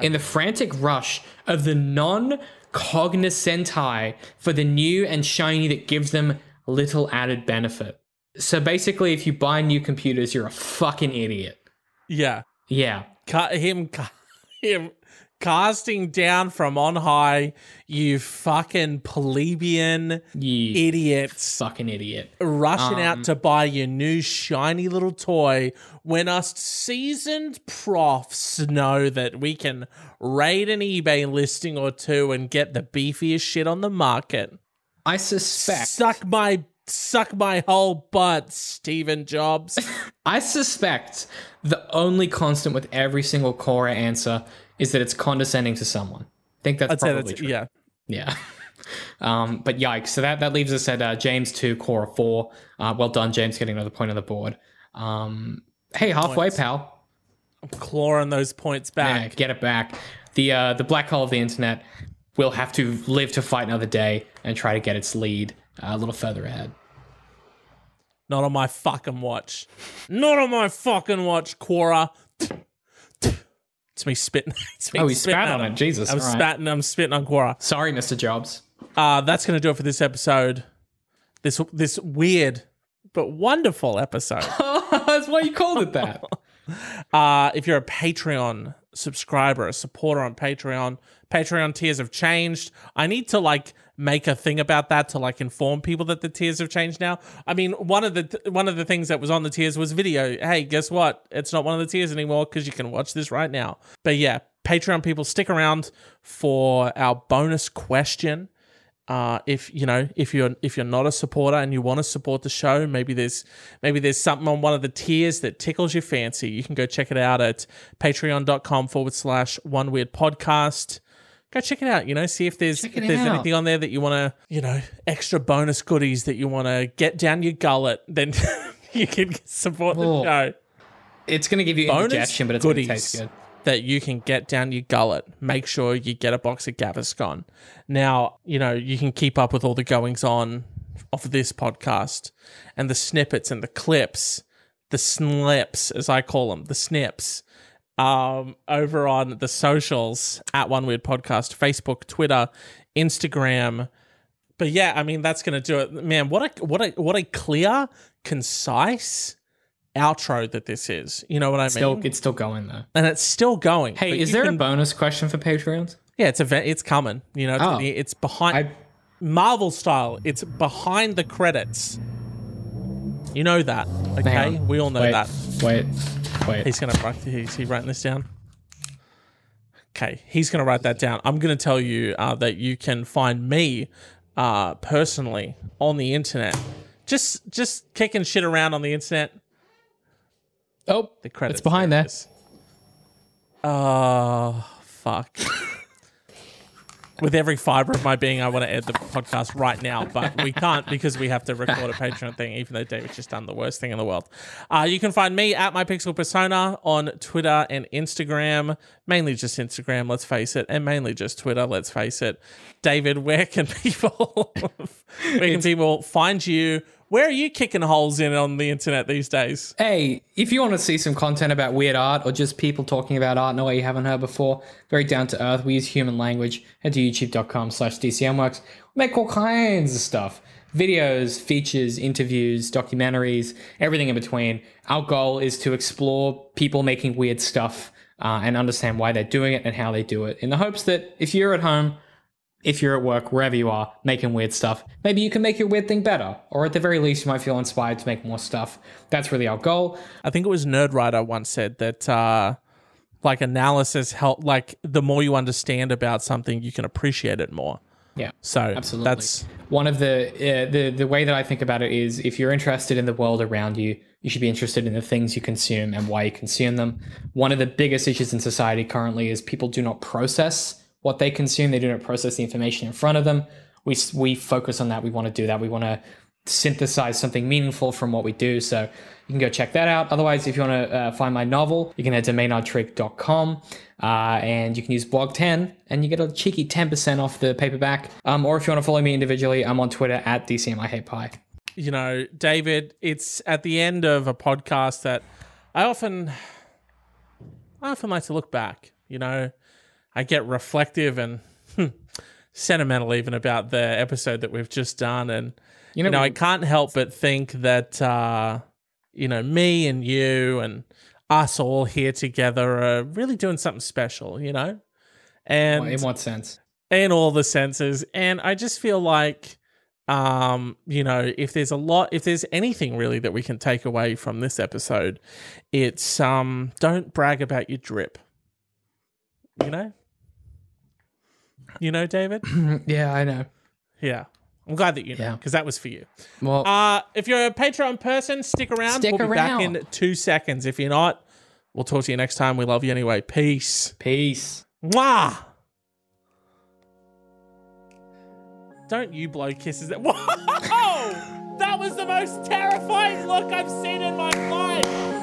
In the frantic rush of the non cognoscenti for the new and shiny that gives them little added benefit. So basically, if you buy new computers, you're a fucking idiot. Yeah. Yeah. Ca- him, him casting down from on high, you fucking plebeian You idiots fucking idiot. rushing out um, to buy your new shiny little toy when us seasoned profs know that we can raid an eBay listing or two and get the beefiest shit on the market. I suspect. Suck my suck my whole butt, Steven Jobs. I suspect the only constant with every single Quora answer is that it's condescending to someone. I think that's I'd probably that's true. yeah. Yeah. um, but yikes. So that, that leaves us at uh, James 2, Quora 4. Uh, well done, James, getting another point on the board. Um, hey, halfway, Points. pal. I'm clawing those points Yeah, back. get it back. The uh, the black hole of the internet will have to live to fight another day and try to get its lead a little further ahead. Not on my fucking watch. Not on my fucking watch, Quora. It's me spitting. It's me Oh, he spitting spat on him. it. Jesus. I'm right. spatting. I'm spitting on Quora. Sorry, Mr. Jobs. Uh, that's going to do it for this episode. This this weird but wonderful episode. That's why you called it that. Uh, if you're a Patreon subscriber, a supporter on Patreon, Patreon tiers have changed. I need to like make a thing about that to like inform people that the tiers have changed now. I mean, one of the one of the things that was on the tiers was video. Hey, guess what? It's not one of the tiers anymore because you can watch this right now. But yeah, Patreon people stick around for our bonus question. Uh, if you know if you're if you're not a supporter and you want to support the show, maybe there's maybe there's something on one of the tiers that tickles your fancy. You can go check it out at patreon.com forward slash one weird podcast. Go check it out. You know, see if there's if there's out. anything on there that you want to you know extra bonus goodies that you want to get down your gullet. Then you can support the Oh. show. It's going to give you Bonus indigestion, but it's going to taste good. that you can get down your gullet. Make sure you get a box of Gaviscon. Now, you know, you can keep up with all the goings on of this podcast and the snippets and the clips, the snips, as I call them, the snips, um, over on the socials at One Weird Podcast, Facebook, Twitter, Instagram. But yeah, I mean that's gonna do it. Man, what a what a what a clear, concise outro that this is. You know what I Still, mean? it's still going though. and it's still going. Hey, is there can- a bonus question for Patreons? Yeah, it's a it's coming. You know, it's, Oh. it's behind I Marvel style. It's behind the credits. You know that, okay? We all know wait, that. wait, wait. He's gonna write. He's he writing this down. Okay, he's gonna write that down. I'm gonna tell you uh, that you can find me uh, personally on the internet, just just kicking shit around on the internet. Oh, The credits. it's behind there there. it. Oh fuck. With every fiber of my being, I want to end the podcast right now, but we can't because we have to record a Patreon thing, even though David's just done the worst thing in the world. Uh, you can find me at my Pixel Persona on Twitter and Instagram, mainly just Instagram, let's face it, and mainly just Twitter, let's face it. David, where can people where can people find you? Where are you kicking holes in on the internet these days? Hey, if you want to see some content about weird art or just people talking about art in a way you haven't heard before, very down to earth, we use human language. Head to youtube.com slash DCMworks. We make all kinds of stuff. Videos, features, interviews, documentaries, everything in between. Our goal is to explore people making weird stuff uh, and understand why they're doing it and how they do it in the hopes that if you're at home, if you're at work, wherever you are, making weird stuff, maybe you can make your weird thing better. Or at the very least, you might feel inspired to make more stuff. That's really our goal. I think it was Nerdwriter once said that uh, like analysis help like the more you understand about something, you can appreciate it more. Yeah. So Absolutely. that's One of the uh, the the way that I think about it is if you're interested in the world around you, you should be interested in the things you consume and why you consume them. One of the biggest issues in society currently is people do not process what they consume. They do not process the information in front of them. We we focus on that. We want to do that. We want to synthesize something meaningful from what we do. So you can go check that out. Otherwise, if you want to uh, find my novel, you can head to maynardtrick.com uh, and you can use blog 10 and you get a cheeky 10% off the paperback. Um, or if you want to follow me individually, I'm on Twitter at DCMIHatePie. You know, David, it's at the end of a podcast that I often I often like to look back. You know, I get reflective and sentimental even about the episode that we've just done and you know, you know I can't help but think that uh, you know, me and you and us all here together are really doing something special, you know? And in what sense? In all the senses. And I just feel like um, you know, if there's a lot if there's anything really that we can take away from this episode, it's um don't brag about your drip. You know? You know, David? yeah, I know. Yeah. I'm glad that you know because that was for you. Well, uh, if you're a Patreon person, stick around. Stick we'll be around. back in two seconds. If you're not, we'll talk to you next time. We love you anyway. Peace. Peace. Mwah. Don't you blow kisses at. Whoa! that was the most terrifying look I've seen in my life.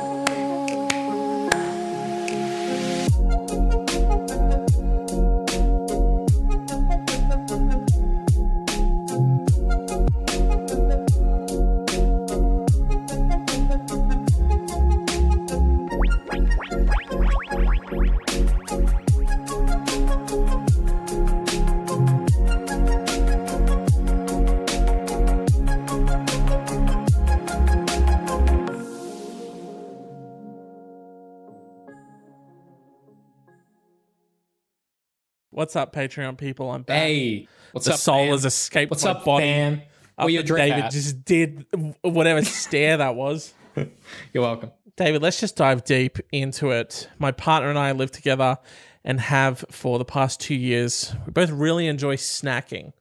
What's up, Patreon people? I'm back. Hey, what's the up? soul fam? has escaped What's up, body. fam? Where your David at? just did whatever stare that was. You're welcome. David, let's just dive deep into it. My partner and I live together and have for the past two years. We both really enjoy snacking.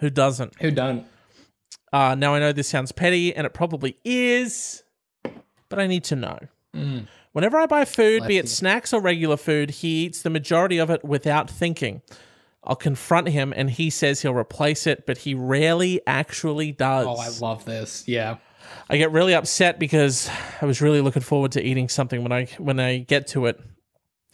Who doesn't? Who done? Uh, now I know this sounds petty, and it probably is, but I need to know. Whenever I buy food, be it snacks or regular food, he eats the majority of it without thinking. I'll confront him, and he says he'll replace it, but he rarely actually does. Oh, I love this. Yeah. I get really upset because I was really looking forward to eating something when I when I get to it,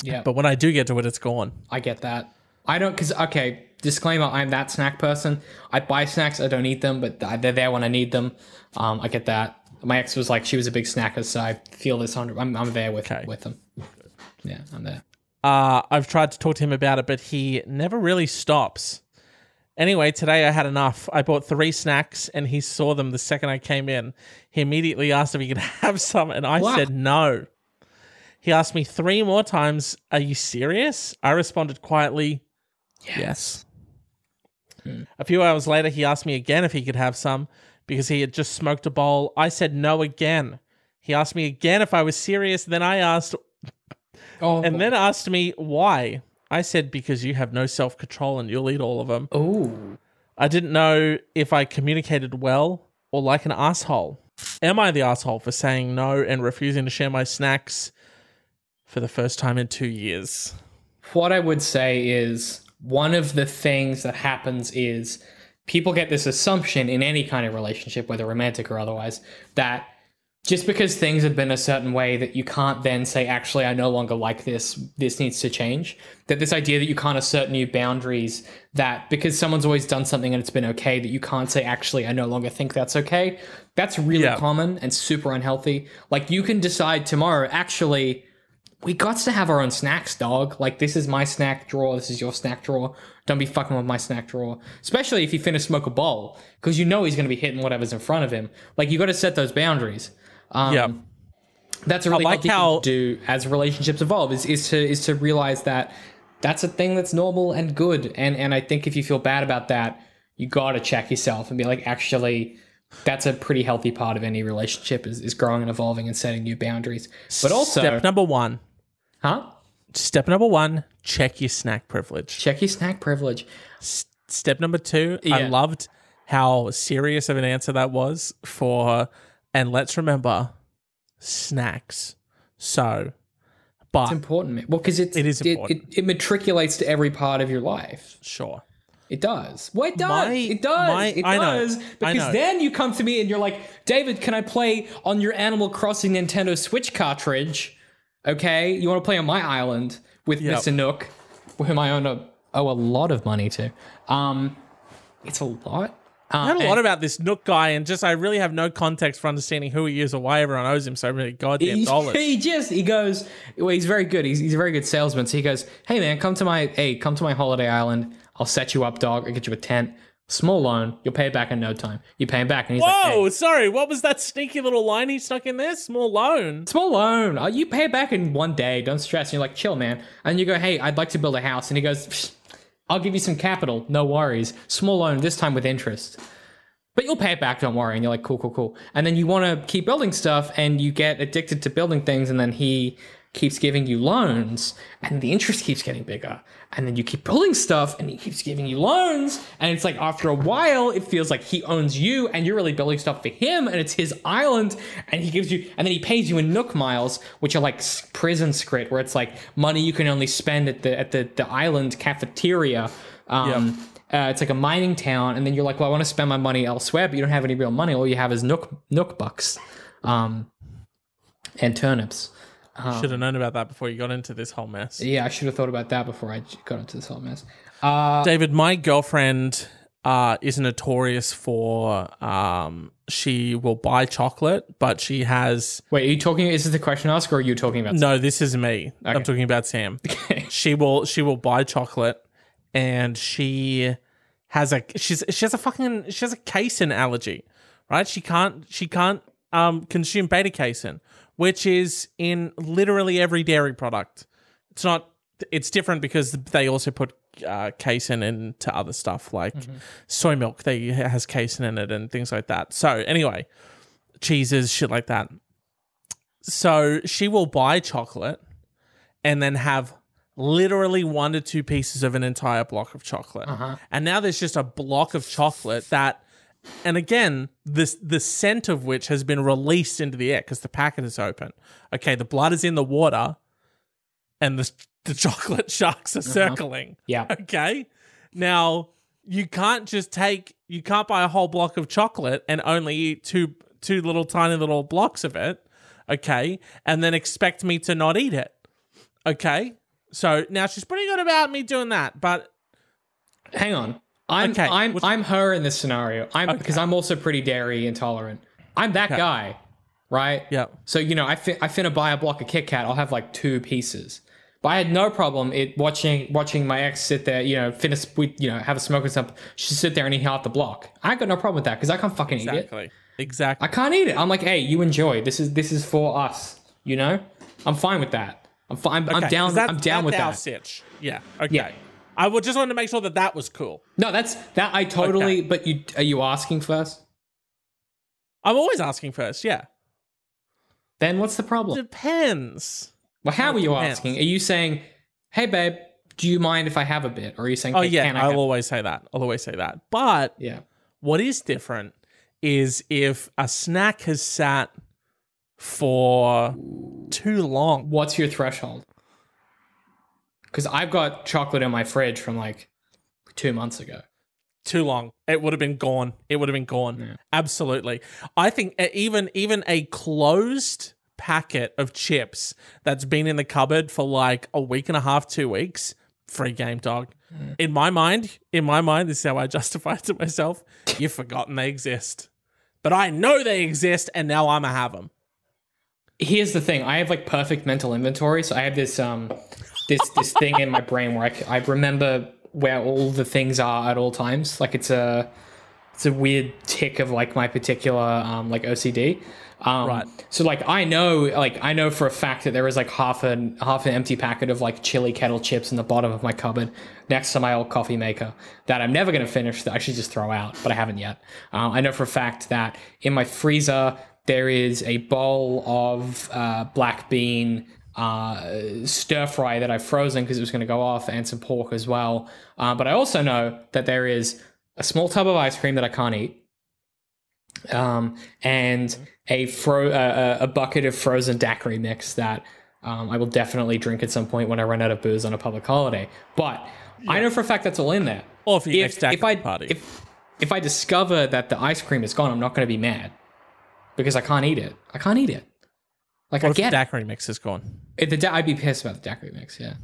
Yeah. but when I do get to it, it's gone. I get that. I don't, because, okay, disclaimer I'm that snack person. I buy snacks, I don't eat them, but they're there when I need them. Um, I get that. My ex was like, she was a big snacker, so I feel this 100 I'm, I'm there with, Okay. with them. Yeah, I'm there. Uh, I've tried to talk to him about it, but he never really stops. Anyway, today I had enough. I bought three snacks and he saw them the second I came in. He immediately asked if he could have some, and I Wow. said no. He asked me three more times, Are you serious? I responded quietly, Yes. A few hours later, he asked me again if he could have some because he had just smoked a bowl. I said no again. He asked me again if I was serious. Then I asked, Oh, and then asked me why. I said because you have no self control and you'll eat all of them. oh, I didn't know if I communicated well or like an asshole. Am I the asshole for saying no and refusing to share my snacks for the first time in two years? what I would say is one of the things that happens is people get this assumption in any kind of relationship, whether romantic or otherwise, that just because things have been a certain way that you can't then say, actually, I no longer like this, this needs to change. That this idea that you can't assert new boundaries, that because someone's always done something and it's been okay, that you can't say, actually, I no longer think that's okay. That's really Yeah. common and super unhealthy. Like you can decide tomorrow, actually, we got to have our own snacks, dog. Like this is my snack drawer. This is your snack drawer. Don't be fucking with my snack drawer. Especially if you finna smoke a bowl, because you know he's gonna be hitting whatever's in front of him. Like you got to set those boundaries. Um, yeah. that's a really like healthy how- thing to do as relationships evolve. Is, is to is to realize that that's a thing that's normal and good. And and I think if you feel bad about that, you got to check yourself and be like, actually. That's a pretty healthy part of any relationship is, is growing and evolving and setting new boundaries. But also, Step number one. huh? Step number one, check your snack privilege. Check your snack privilege. Step number two, I loved how serious of an answer that was for, and let's remember, snacks. So, but It's important. Well, because it, It is it, important. it, it matriculates to every part of your life. sure. It does. Well, it does. My- it does. my- it I know. does. I Because know. then you come to me and you're like, David, can I play on your Animal Crossing Nintendo Switch cartridge? Okay, you want to play on my island with Yep. Mr. Nook, whom I own a, owe a lot of money to. Um, it's a lot. Uh, I heard a lot about this Nook guy, and just I really have no context for understanding who he is or why everyone owes him so many goddamn he, dollars. he just he goes well he's very good he's, he's a very good salesman so he goes hey man come to my hey come to my holiday island i'll set you up dog i'll get you a tent small loan you'll pay it back in no time you pay him back and he's like Whoa, sorry, what was that sneaky little line he stuck in there? Small loan. small loan uh, you pay it back in one day don't stress and you're like chill man and you go hey i'd like to build a house and he goes i'll give you some capital no worries small loan this time with interest but you'll pay it back, don't worry. And you're like, cool, cool, cool. And then you want to keep building stuff and you get addicted to building things. And then he keeps giving you loans and the interest keeps getting bigger. And then you keep building stuff and he keeps giving you loans. And it's like after a while, it feels like he owns you and you're really building stuff for him and it's his island. And he gives you, and then he pays you in Nook miles, which are like prison script, where it's like money you can only spend at the, at the, the island cafeteria. Um, uh, it's like a mining town, and then you're like, well, I want to spend my money elsewhere, but you don't have any real money. All you have is nook nook bucks, um, and turnips. Should have known about that before you got into this whole mess. Yeah, I should have thought about that before I got into this whole mess. Uh, David, my girlfriend uh, is notorious for um, she will buy chocolate, but she has wait, are you talking? Is this the question ask, or are you talking about? no. This is me. I'm talking about Sam. Okay. She will she will buy chocolate, and she has a she's she has a fucking she has a casein allergy, right? She can't she can't um consume beta casein, which is in literally every dairy product. It's not. It's different because they also put uh, casein into other stuff like soy milk. They has casein in it and things like that. So anyway, cheeses, shit like that. So she will buy chocolate and then have literally one to two pieces of an entire block of chocolate. And now there's just a block of chocolate that and again, this the scent of which has been released into the air because the packet is open. Okay, the blood is in the water, and the the chocolate sharks are uh-huh. circling. Yeah. Okay, now you can't just take you can't buy a whole block of chocolate and only eat two two little tiny little blocks of it. Okay, and then expect me to not eat it. Okay, so now she's pretty good about me doing that, but Hang on. I'm Okay, I'm which- I'm her in this scenario. I'm because I'm also pretty dairy intolerant. I'm that guy, right? yeah. So you know, I I finna buy a block of Kit Kat. I'll have like two pieces. But I had no problem it watching watching my ex sit there, you know, finish we you know have a smoke or something. She sit there and eat half the block. I got no problem with that because I can't fucking eat it. Exactly. Exactly. I can't eat it. I'm like, hey, you enjoy. This is this is for us. You know, I'm fine with that. I'm fine. I'm Okay, down. 'cause that's- I'm down with that. Sitch. Yeah. Okay. Yeah. I would just wanted to make sure that that was cool. No, that's that. I totally. Okay. But you are you asking first? I'm always asking first. Yeah. Then what's the problem? Depends. Well, how are you depends. asking? Are you saying, hey, babe, do you mind if I have a bit? Or are you saying, Oh hey, yeah, I I'll have-" always say that. I'll always say that. But yeah. what is different is if a snack has sat for too long. What's your threshold? Because I've got chocolate in my fridge from like two months ago. Too long. It would have been gone. It would have been gone. Absolutely. I think even even a closed packet of chips that's been in the cupboard for like a week and a half, two weeks, free game dog. In my mind, in my mind, this is how I justify it to myself. You've forgotten they exist. But I know they exist and now I'm a have them. Here's the thing: I have like perfect mental inventory, so I have this um, this this thing in my brain where I, c- I remember where all the things are at all times. Like it's a it's a weird tick of like my particular um like OCD. Um, Right. So like I know like I know for a fact that there is like half an half an empty packet of like chili kettle chips in the bottom of my cupboard next to my old coffee maker that I'm never gonna finish. That I should just throw out, but I haven't yet. Um, I know for a fact that in my freezer there is a bowl of uh, black bean uh, stir fry that I've frozen because it was going to go off, and some pork as well. Uh, but I also know that there is a small tub of ice cream that I can't eat, um, and a fro- uh, a bucket of frozen daiquiri mix that um, I will definitely drink at some point when I run out of booze on a public holiday. But I know for a fact that's all in there. Or for your if, next if I party. if if I discover that the ice cream is gone, I'm not going to be mad because I can't eat it. I can't eat it. Like what I if the get it. daiquiri mix is gone? If the da- I'd be pissed about the daiquiri mix. Yeah.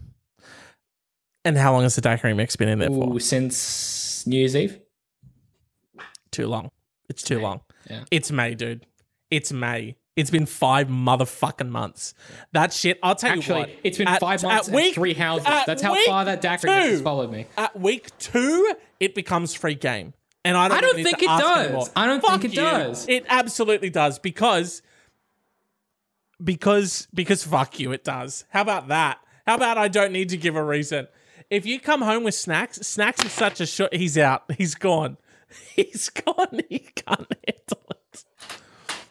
And how long has the daiquiri mix been in there for? Since New Year's Eve. Too long. It's too long. Yeah. It's May, dude. It's May. It's been five motherfucking months. That shit. I'll tell you Actually, what. it's been at- five months at and three houses. at That's how far that daiquiri mix has followed me. At week two, it becomes free game, and I don't. I don't think it does. anymore. I don't Fuck think it you. does. It absolutely does because because because fuck you, it does. How about that? How about I don't need to give a reason? If you come home with snacks, snacks is such a short. He's out. He's gone. He's gone. He can't handle it.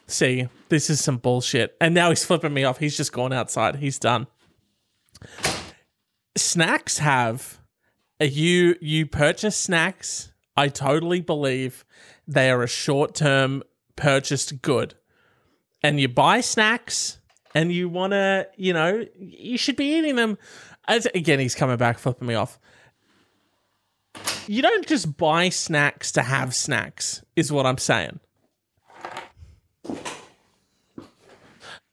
See, this is some bullshit. And now he's flipping me off. He's just gone outside. He's done. Snacks have uh, you you purchase snacks. I totally believe they are a short-term purchased good. And you buy snacks and you want to, you know, you should be eating them. As, again, he's coming back flipping me off. You don't just buy snacks to have snacks, is what I'm saying.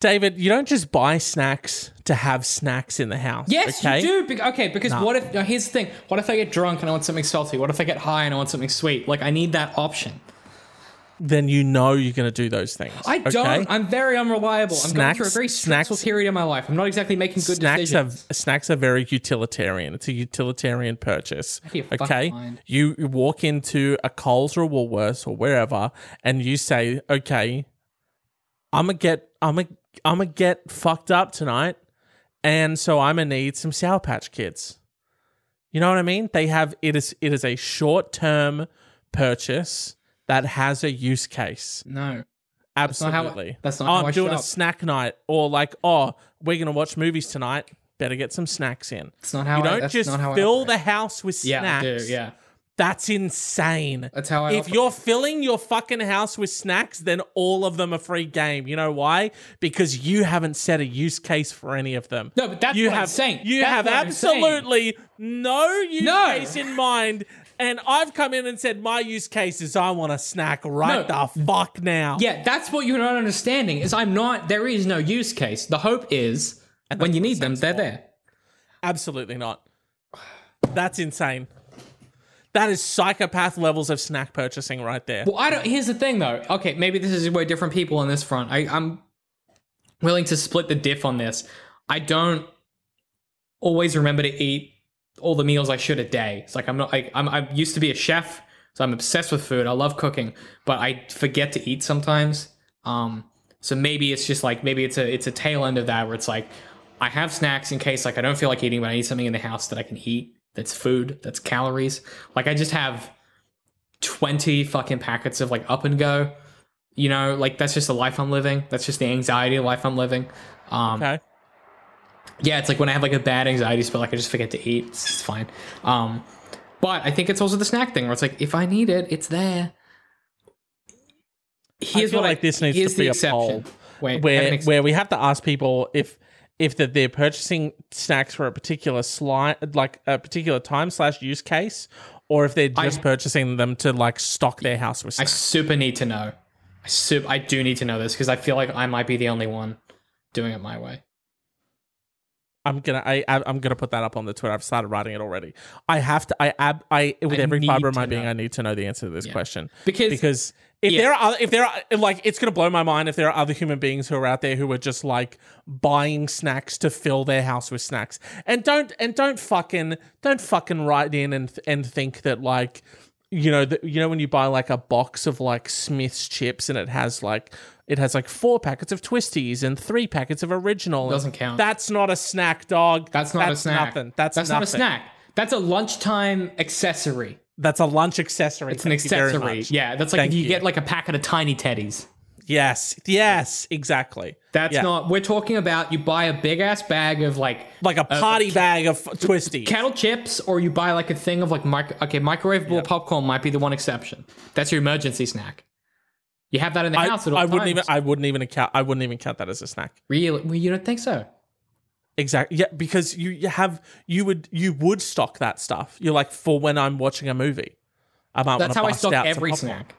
David, you don't just buy snacks to have snacks in the house. Yes, okay? you do. Be- Okay, because what if? Now here's the thing. What if I get drunk and I want something salty? What if I get high and I want something sweet? Like I need that option. Then you know you're going to do those things. I okay? don't. I'm very unreliable. I'm going through a very stressful snacks- period in my life. I'm not exactly making good snacks decisions. are snacks are very utilitarian. It's a utilitarian purchase. of your fucking Okay, you, you walk into a Coles or a Woolworths or wherever, and you say, "Okay, I'm gonna get, I'm gonna, I'm gonna get fucked up tonight, and so I'm gonna need some Sour Patch Kids." You know what I mean? They have it is it is a short term purchase that has a use case. no. not Absolutely. how- that's not oh, how I'm I doing a snack night, or like, oh, we're gonna watch movies tonight. Better get some snacks in. It's not how you I- don't just not how I fill the house with Yeah, snacks. Do. Yeah. That's insane. That's how I If you're filling your fucking house with snacks, then all of them are free game. You know why? Because you haven't set a use case for any of them. No, but that's you what I'm have saying. you That's have I'm absolutely no use No. case in mind. And I've come in and said my use case is I want a snack right No. the fuck now. Yeah, that's what you're not understanding. Is I'm not. There is no use case. The hope is when you need them, they're there. Absolutely not. That's insane. That is psychopath levels of snack purchasing right there. Well, I don't. Here's the thing, though. Okay, maybe this is where different people on this front. I, I'm willing to split the diff on this. I don't always remember to eat all the meals I should a day. It's like I'm not. Like, I'm. I used to be a chef, so I'm obsessed with food. I love cooking, but I forget to eat sometimes. Um. So maybe it's just like maybe it's a it's a tail end of that where it's like I have snacks in case like I don't feel like eating, but I need something in the house that I can eat. That's food. That's calories. Like I just have 20 fucking packets of like up and go. You know, like that's just the life I'm living. That's just the anxiety of life I'm living. Um, Okay. Yeah, it's like when I have like a bad anxiety spell, like I just forget to eat. It's, it's fine. Um, but I think it's also the snack thing where it's like if I need it, it's there. Here's feel what like this needs to be a exception. poll Wait, I Where where we have to ask people if if that they're purchasing snacks for a particular slide like a particular time slash use case, or if they're just purchasing them to like stock their house with I super need to know. I sup- I do need to know this because I feel like I might be the only one doing it my way. I'm gonna I I- I'm gonna put that up on the Twitter. I've started writing it already. I have to. I ab I with I every fiber of my being, know. I need to know the answer to this question Because- because if Yeah. there are if there are like it's gonna blow my mind if there are other human beings who are out there who are just like buying snacks to fill their house with snacks and don't and don't fucking don't fucking write in and and think that like you know that you know when you buy like a box of like Smith's chips and it has like it has like four packets of twisties and three packets of original Doesn't count. that's not a snack dog That's not a snack. nothing that's, That's nothing. not a snack. That's a lunchtime accessory. that's a lunch accessory It's an accessory. Yeah, that's like Thank if you, you. get like a packet of tiny teddies. yes yes exactly That's Yeah. not. We're talking about you buy a big ass bag of like like a party bag of twisties kettle chips, or you buy like a thing of like. Okay, microwavable popcorn might be the one exception. That's your emergency snack. You have that in the I, house at all I wouldn't even I wouldn't even count I wouldn't even count that as a snack really. Well, you don't think so? Exactly. Yeah, because you, you have you would you would stock that stuff. You're like for when I'm watching a movie. I might That's how I bust stock out every snack.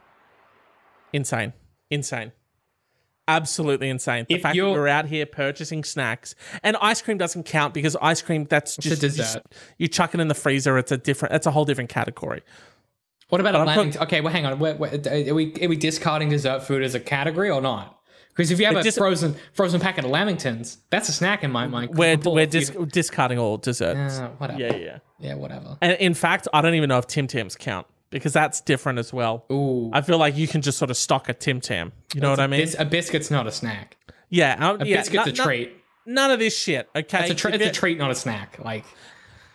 Insane. Insane. Absolutely insane. The If fact you're- we're out here purchasing snacks and ice cream doesn't count because ice cream that's a just, dessert. just- you chuck it in the freezer. It's a different. It's a whole different category. What about Atlantic? Okay, well, hang on. Wait, wait, are we are we discarding dessert food as a category or not? Because if you have a dis- frozen frozen packet of Lamingtons, that's a snack in my mind. We're we're you- discarding all desserts. uh, whatever. yeah, Yeah. yeah, yeah. whatever. And in fact, I don't even know if Tim Tams count because that's different as well. Ooh, I feel like you can just sort of stock a Tim Tam. You know what I mean? Bis- a biscuit's not a snack. yeah, uh, A yeah. biscuit's no- a treat. none of this shit. Okay, It's a, tra- it's a treat, not a snack. Like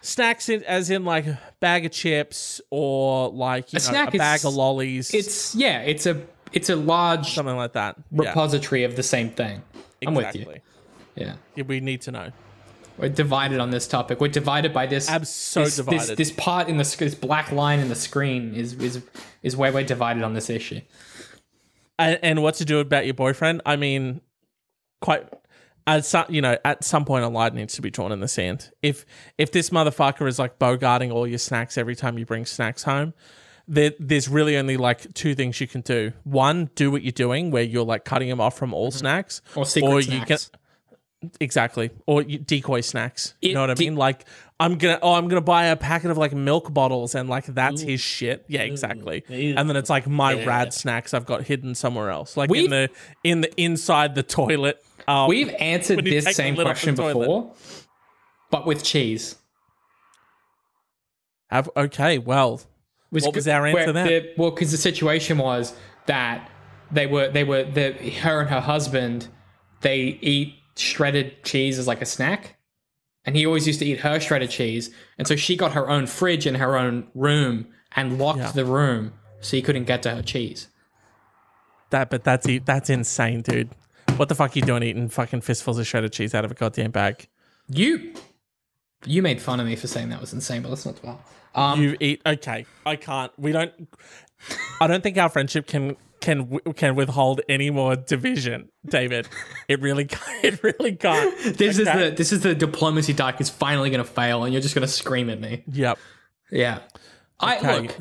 snacks in, as in like a bag of chips or like you know, snack a bag of lollies, it's yeah, it's a it's a large something like that. Yeah, repository of the same thing. I'm with you. Yeah, Yeah, we need to know. we're divided on this topic. We're divided by this. Abs- so this, divided. This, this part in the this black line in the screen is is is where we're divided on this issue. And, and what to do about your boyfriend? I mean, quite. At some, you know, at some point, a line needs to be drawn in the sand. If if this motherfucker is like bogarting all your snacks every time you bring snacks home, there, there's really only like two things you can do. One, do what you're doing, where you're like cutting him off from all mm-hmm. snacks, Or secret you snacks. exactly, or you, decoy snacks. you know what I de- mean? Like I'm gonna, oh, I'm gonna buy a packet of like milk bottles, and like that's his shit. Yeah, exactly. And then it's like my rad snacks I've got hidden somewhere else, like in We've- the in the inside the toilet. Um, We've answered this same lid off the question before, but with cheese. have okay, well, What was our answer where then? the- well, because the situation was that they were they were the her and her husband they eat shredded cheese as like a snack, and he always used to eat her shredded cheese, and so she got her own fridge in her own room and locked Yeah. the room so he couldn't get to her cheese. that but that's e- that's insane, dude. What the fuck are you doing eating fucking fistfuls of shredded cheese out of a goddamn bag? You you made fun of me for saying that was insane, but let's not dwell. Um, you eat okay. I can't. We don't. I don't think our friendship can can can withhold any more division, David. It really can't. It really can't. this Okay. is the this is the diplomacy dark is finally gonna fail, and you're just gonna scream at me. Yep. Yeah. I Okay. look.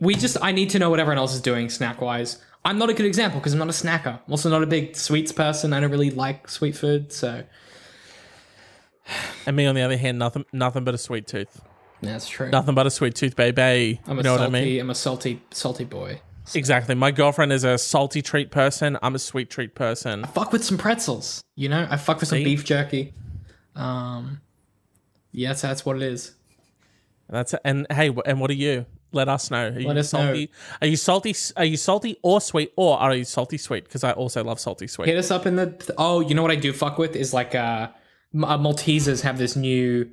We just I need to know what everyone else is doing snack wise. I'm not a good example because I'm not a snacker. I'm also not a big sweets person. I don't really like sweet food, so And me, on the other hand, nothing nothing but a sweet tooth. that's true. Nothing but a sweet tooth, baby. I'm a you know salty. what I mean? I'm a salty, salty boy. Exactly. My girlfriend is a salty treat person. I'm a sweet treat person. I Fuck with some pretzels. You know, I fuck with some beef jerky. Um, yes, that's what it is. That's and hey, and what are you? Let us know. Are you Let us know. salty? Are you salty? Are you salty or sweet, or are you salty sweet? Because I also love salty sweet. Hit us up in the. Oh, you know what I do fuck with is like uh, uh, Maltesers have this new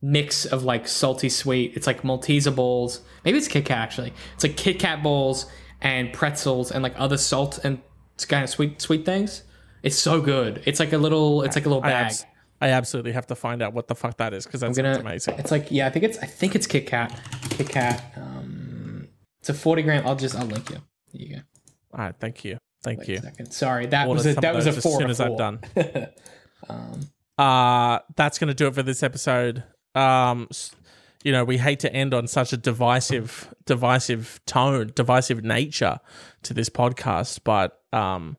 mix of like salty sweet. It's like Malteser balls. Maybe it's Kit Kat actually. It's like Kit Kat balls and pretzels and like other salt and kind of sweet sweet things. It's so good. It's like a little. It's like a little I, bag. abs- I absolutely have to find out what the fuck that is because that I'm gonna. amazing. It's like yeah, I think it's I think it's Kit Kat. Kit Kat. It's a forty gram. I'll just I'll link you. There you go. All right, thank you, thank Wait you. Sorry, that was a that was a four. as soon as I'm four. done. Um, Uh, that's gonna do it for this episode. Um, you know, we hate to end on such a divisive, divisive tone, divisive nature to this podcast, but um,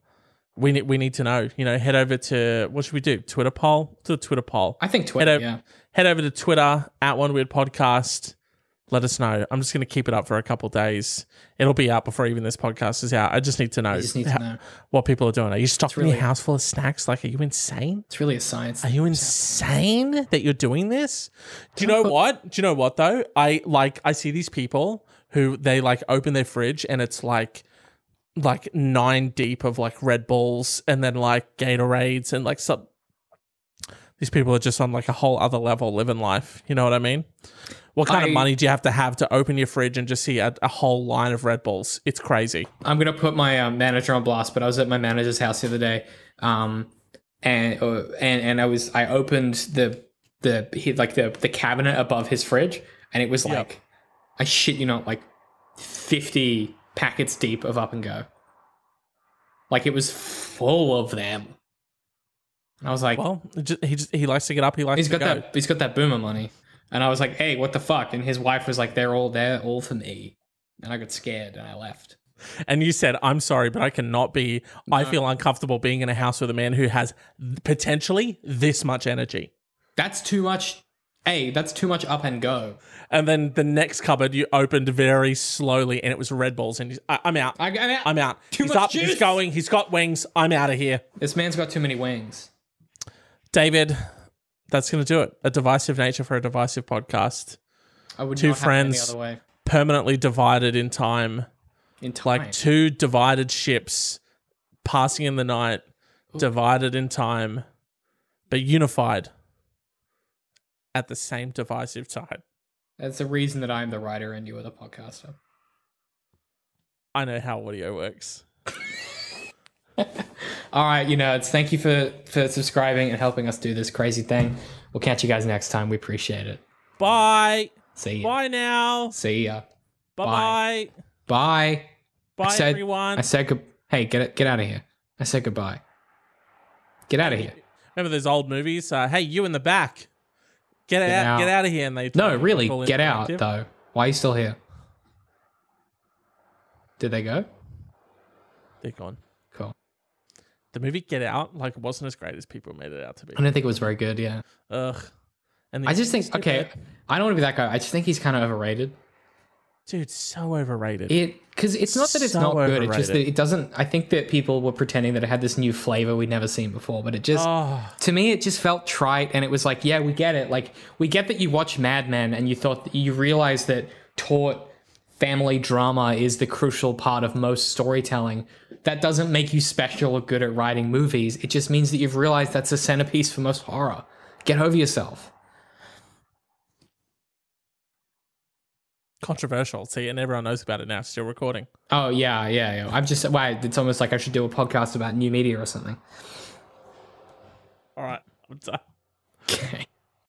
we need we need to know. You know, head over to what should we do? Twitter poll to the Twitter poll. I think Twitter. Head over, yeah. head over to Twitter at One Weird Podcast. Let us know. I'm just going to keep it up for a couple days. It'll be out before even this podcast is out. I just need to know, just need to how- know. what people are doing. Are you stocking really- your house full of snacks? Like, are you insane? It's really a science. Are you insane that you're doing this? Do you know what? Do you know what though? I like I see these people who they like open their fridge and it's like like nine deep of like Red Bulls and then like Gatorades and like some these people are just on like a whole other level living life. You know what I mean? What kind I- of money do you have to have to open your fridge and just see a, a whole line of Red Bulls? It's crazy. I'm gonna put my uh, manager on blast, but I was at my manager's house the other day, um, and uh, and and I was I opened the the he, like the the cabinet above his fridge, and it was Yep. like, I shit you not, like fifty packets deep of up and go. Like it was full of them. And I was like, Well, he just he likes to get up. He likes he's to got go. that he's got that boomer money. And I was like, hey, what the fuck? And his wife was like, they're all there, all for me. And I got scared and I left. And you said, "I'm sorry, but I cannot be. I feel uncomfortable being in a house with a man who has potentially this much energy." That's too much. Hey, that's too much up and go. And then the next cupboard you opened very slowly, and it was Red Bulls. And I- I'm out. I, I'm out. I'm out. Too he's much up. He's going. He's got wings. I'm out of here. This man's got too many wings. David, that's going to do it. A divisive nature for a divisive podcast. I would Two not friends. any other way. Permanently divided in time, In time. like two divided ships passing in the night, divided in time, but unified at the same divisive time. That's the reason that I'm the writer and you are the podcaster. I know how audio works. All right, you know, it's thank you for for subscribing and helping us do this crazy thing. We'll catch you guys next time. We appreciate it. Bye. See ya. Bye now. See ya. Bye bye. Bye. Bye, said- everyone. I said good. Hey, get it. Get out of here. I said goodbye. Get out of here. Remember those old movies? Uh, hey, you in the back. Get, out, out. Get out of here. And they No, really, get out though. Why are you still here? Did they go? They're gone. The movie Get Out, like, wasn't as great as people made it out to be. I don't think it was very good. Yeah. Ugh. And I just think okay. I don't want to be that guy. I just think he's kind of overrated. dude, so overrated. It because it's not that it's So not good. It's just that it doesn't. I think that people were pretending that it had this new flavor we'd never seen before, but it just oh, to me it just felt trite and it was like yeah we get it like we get that you watch mad men and you thought you realize that taut family drama is the crucial part of most storytelling that doesn't make you special or good at writing movies it just means that you've realized that's a centerpiece for most horror get over yourself controversial. See, and everyone knows about it now. Still recording. oh yeah yeah yeah i'm just why it's almost like i should do a podcast about new media or something All right. I'm done. okay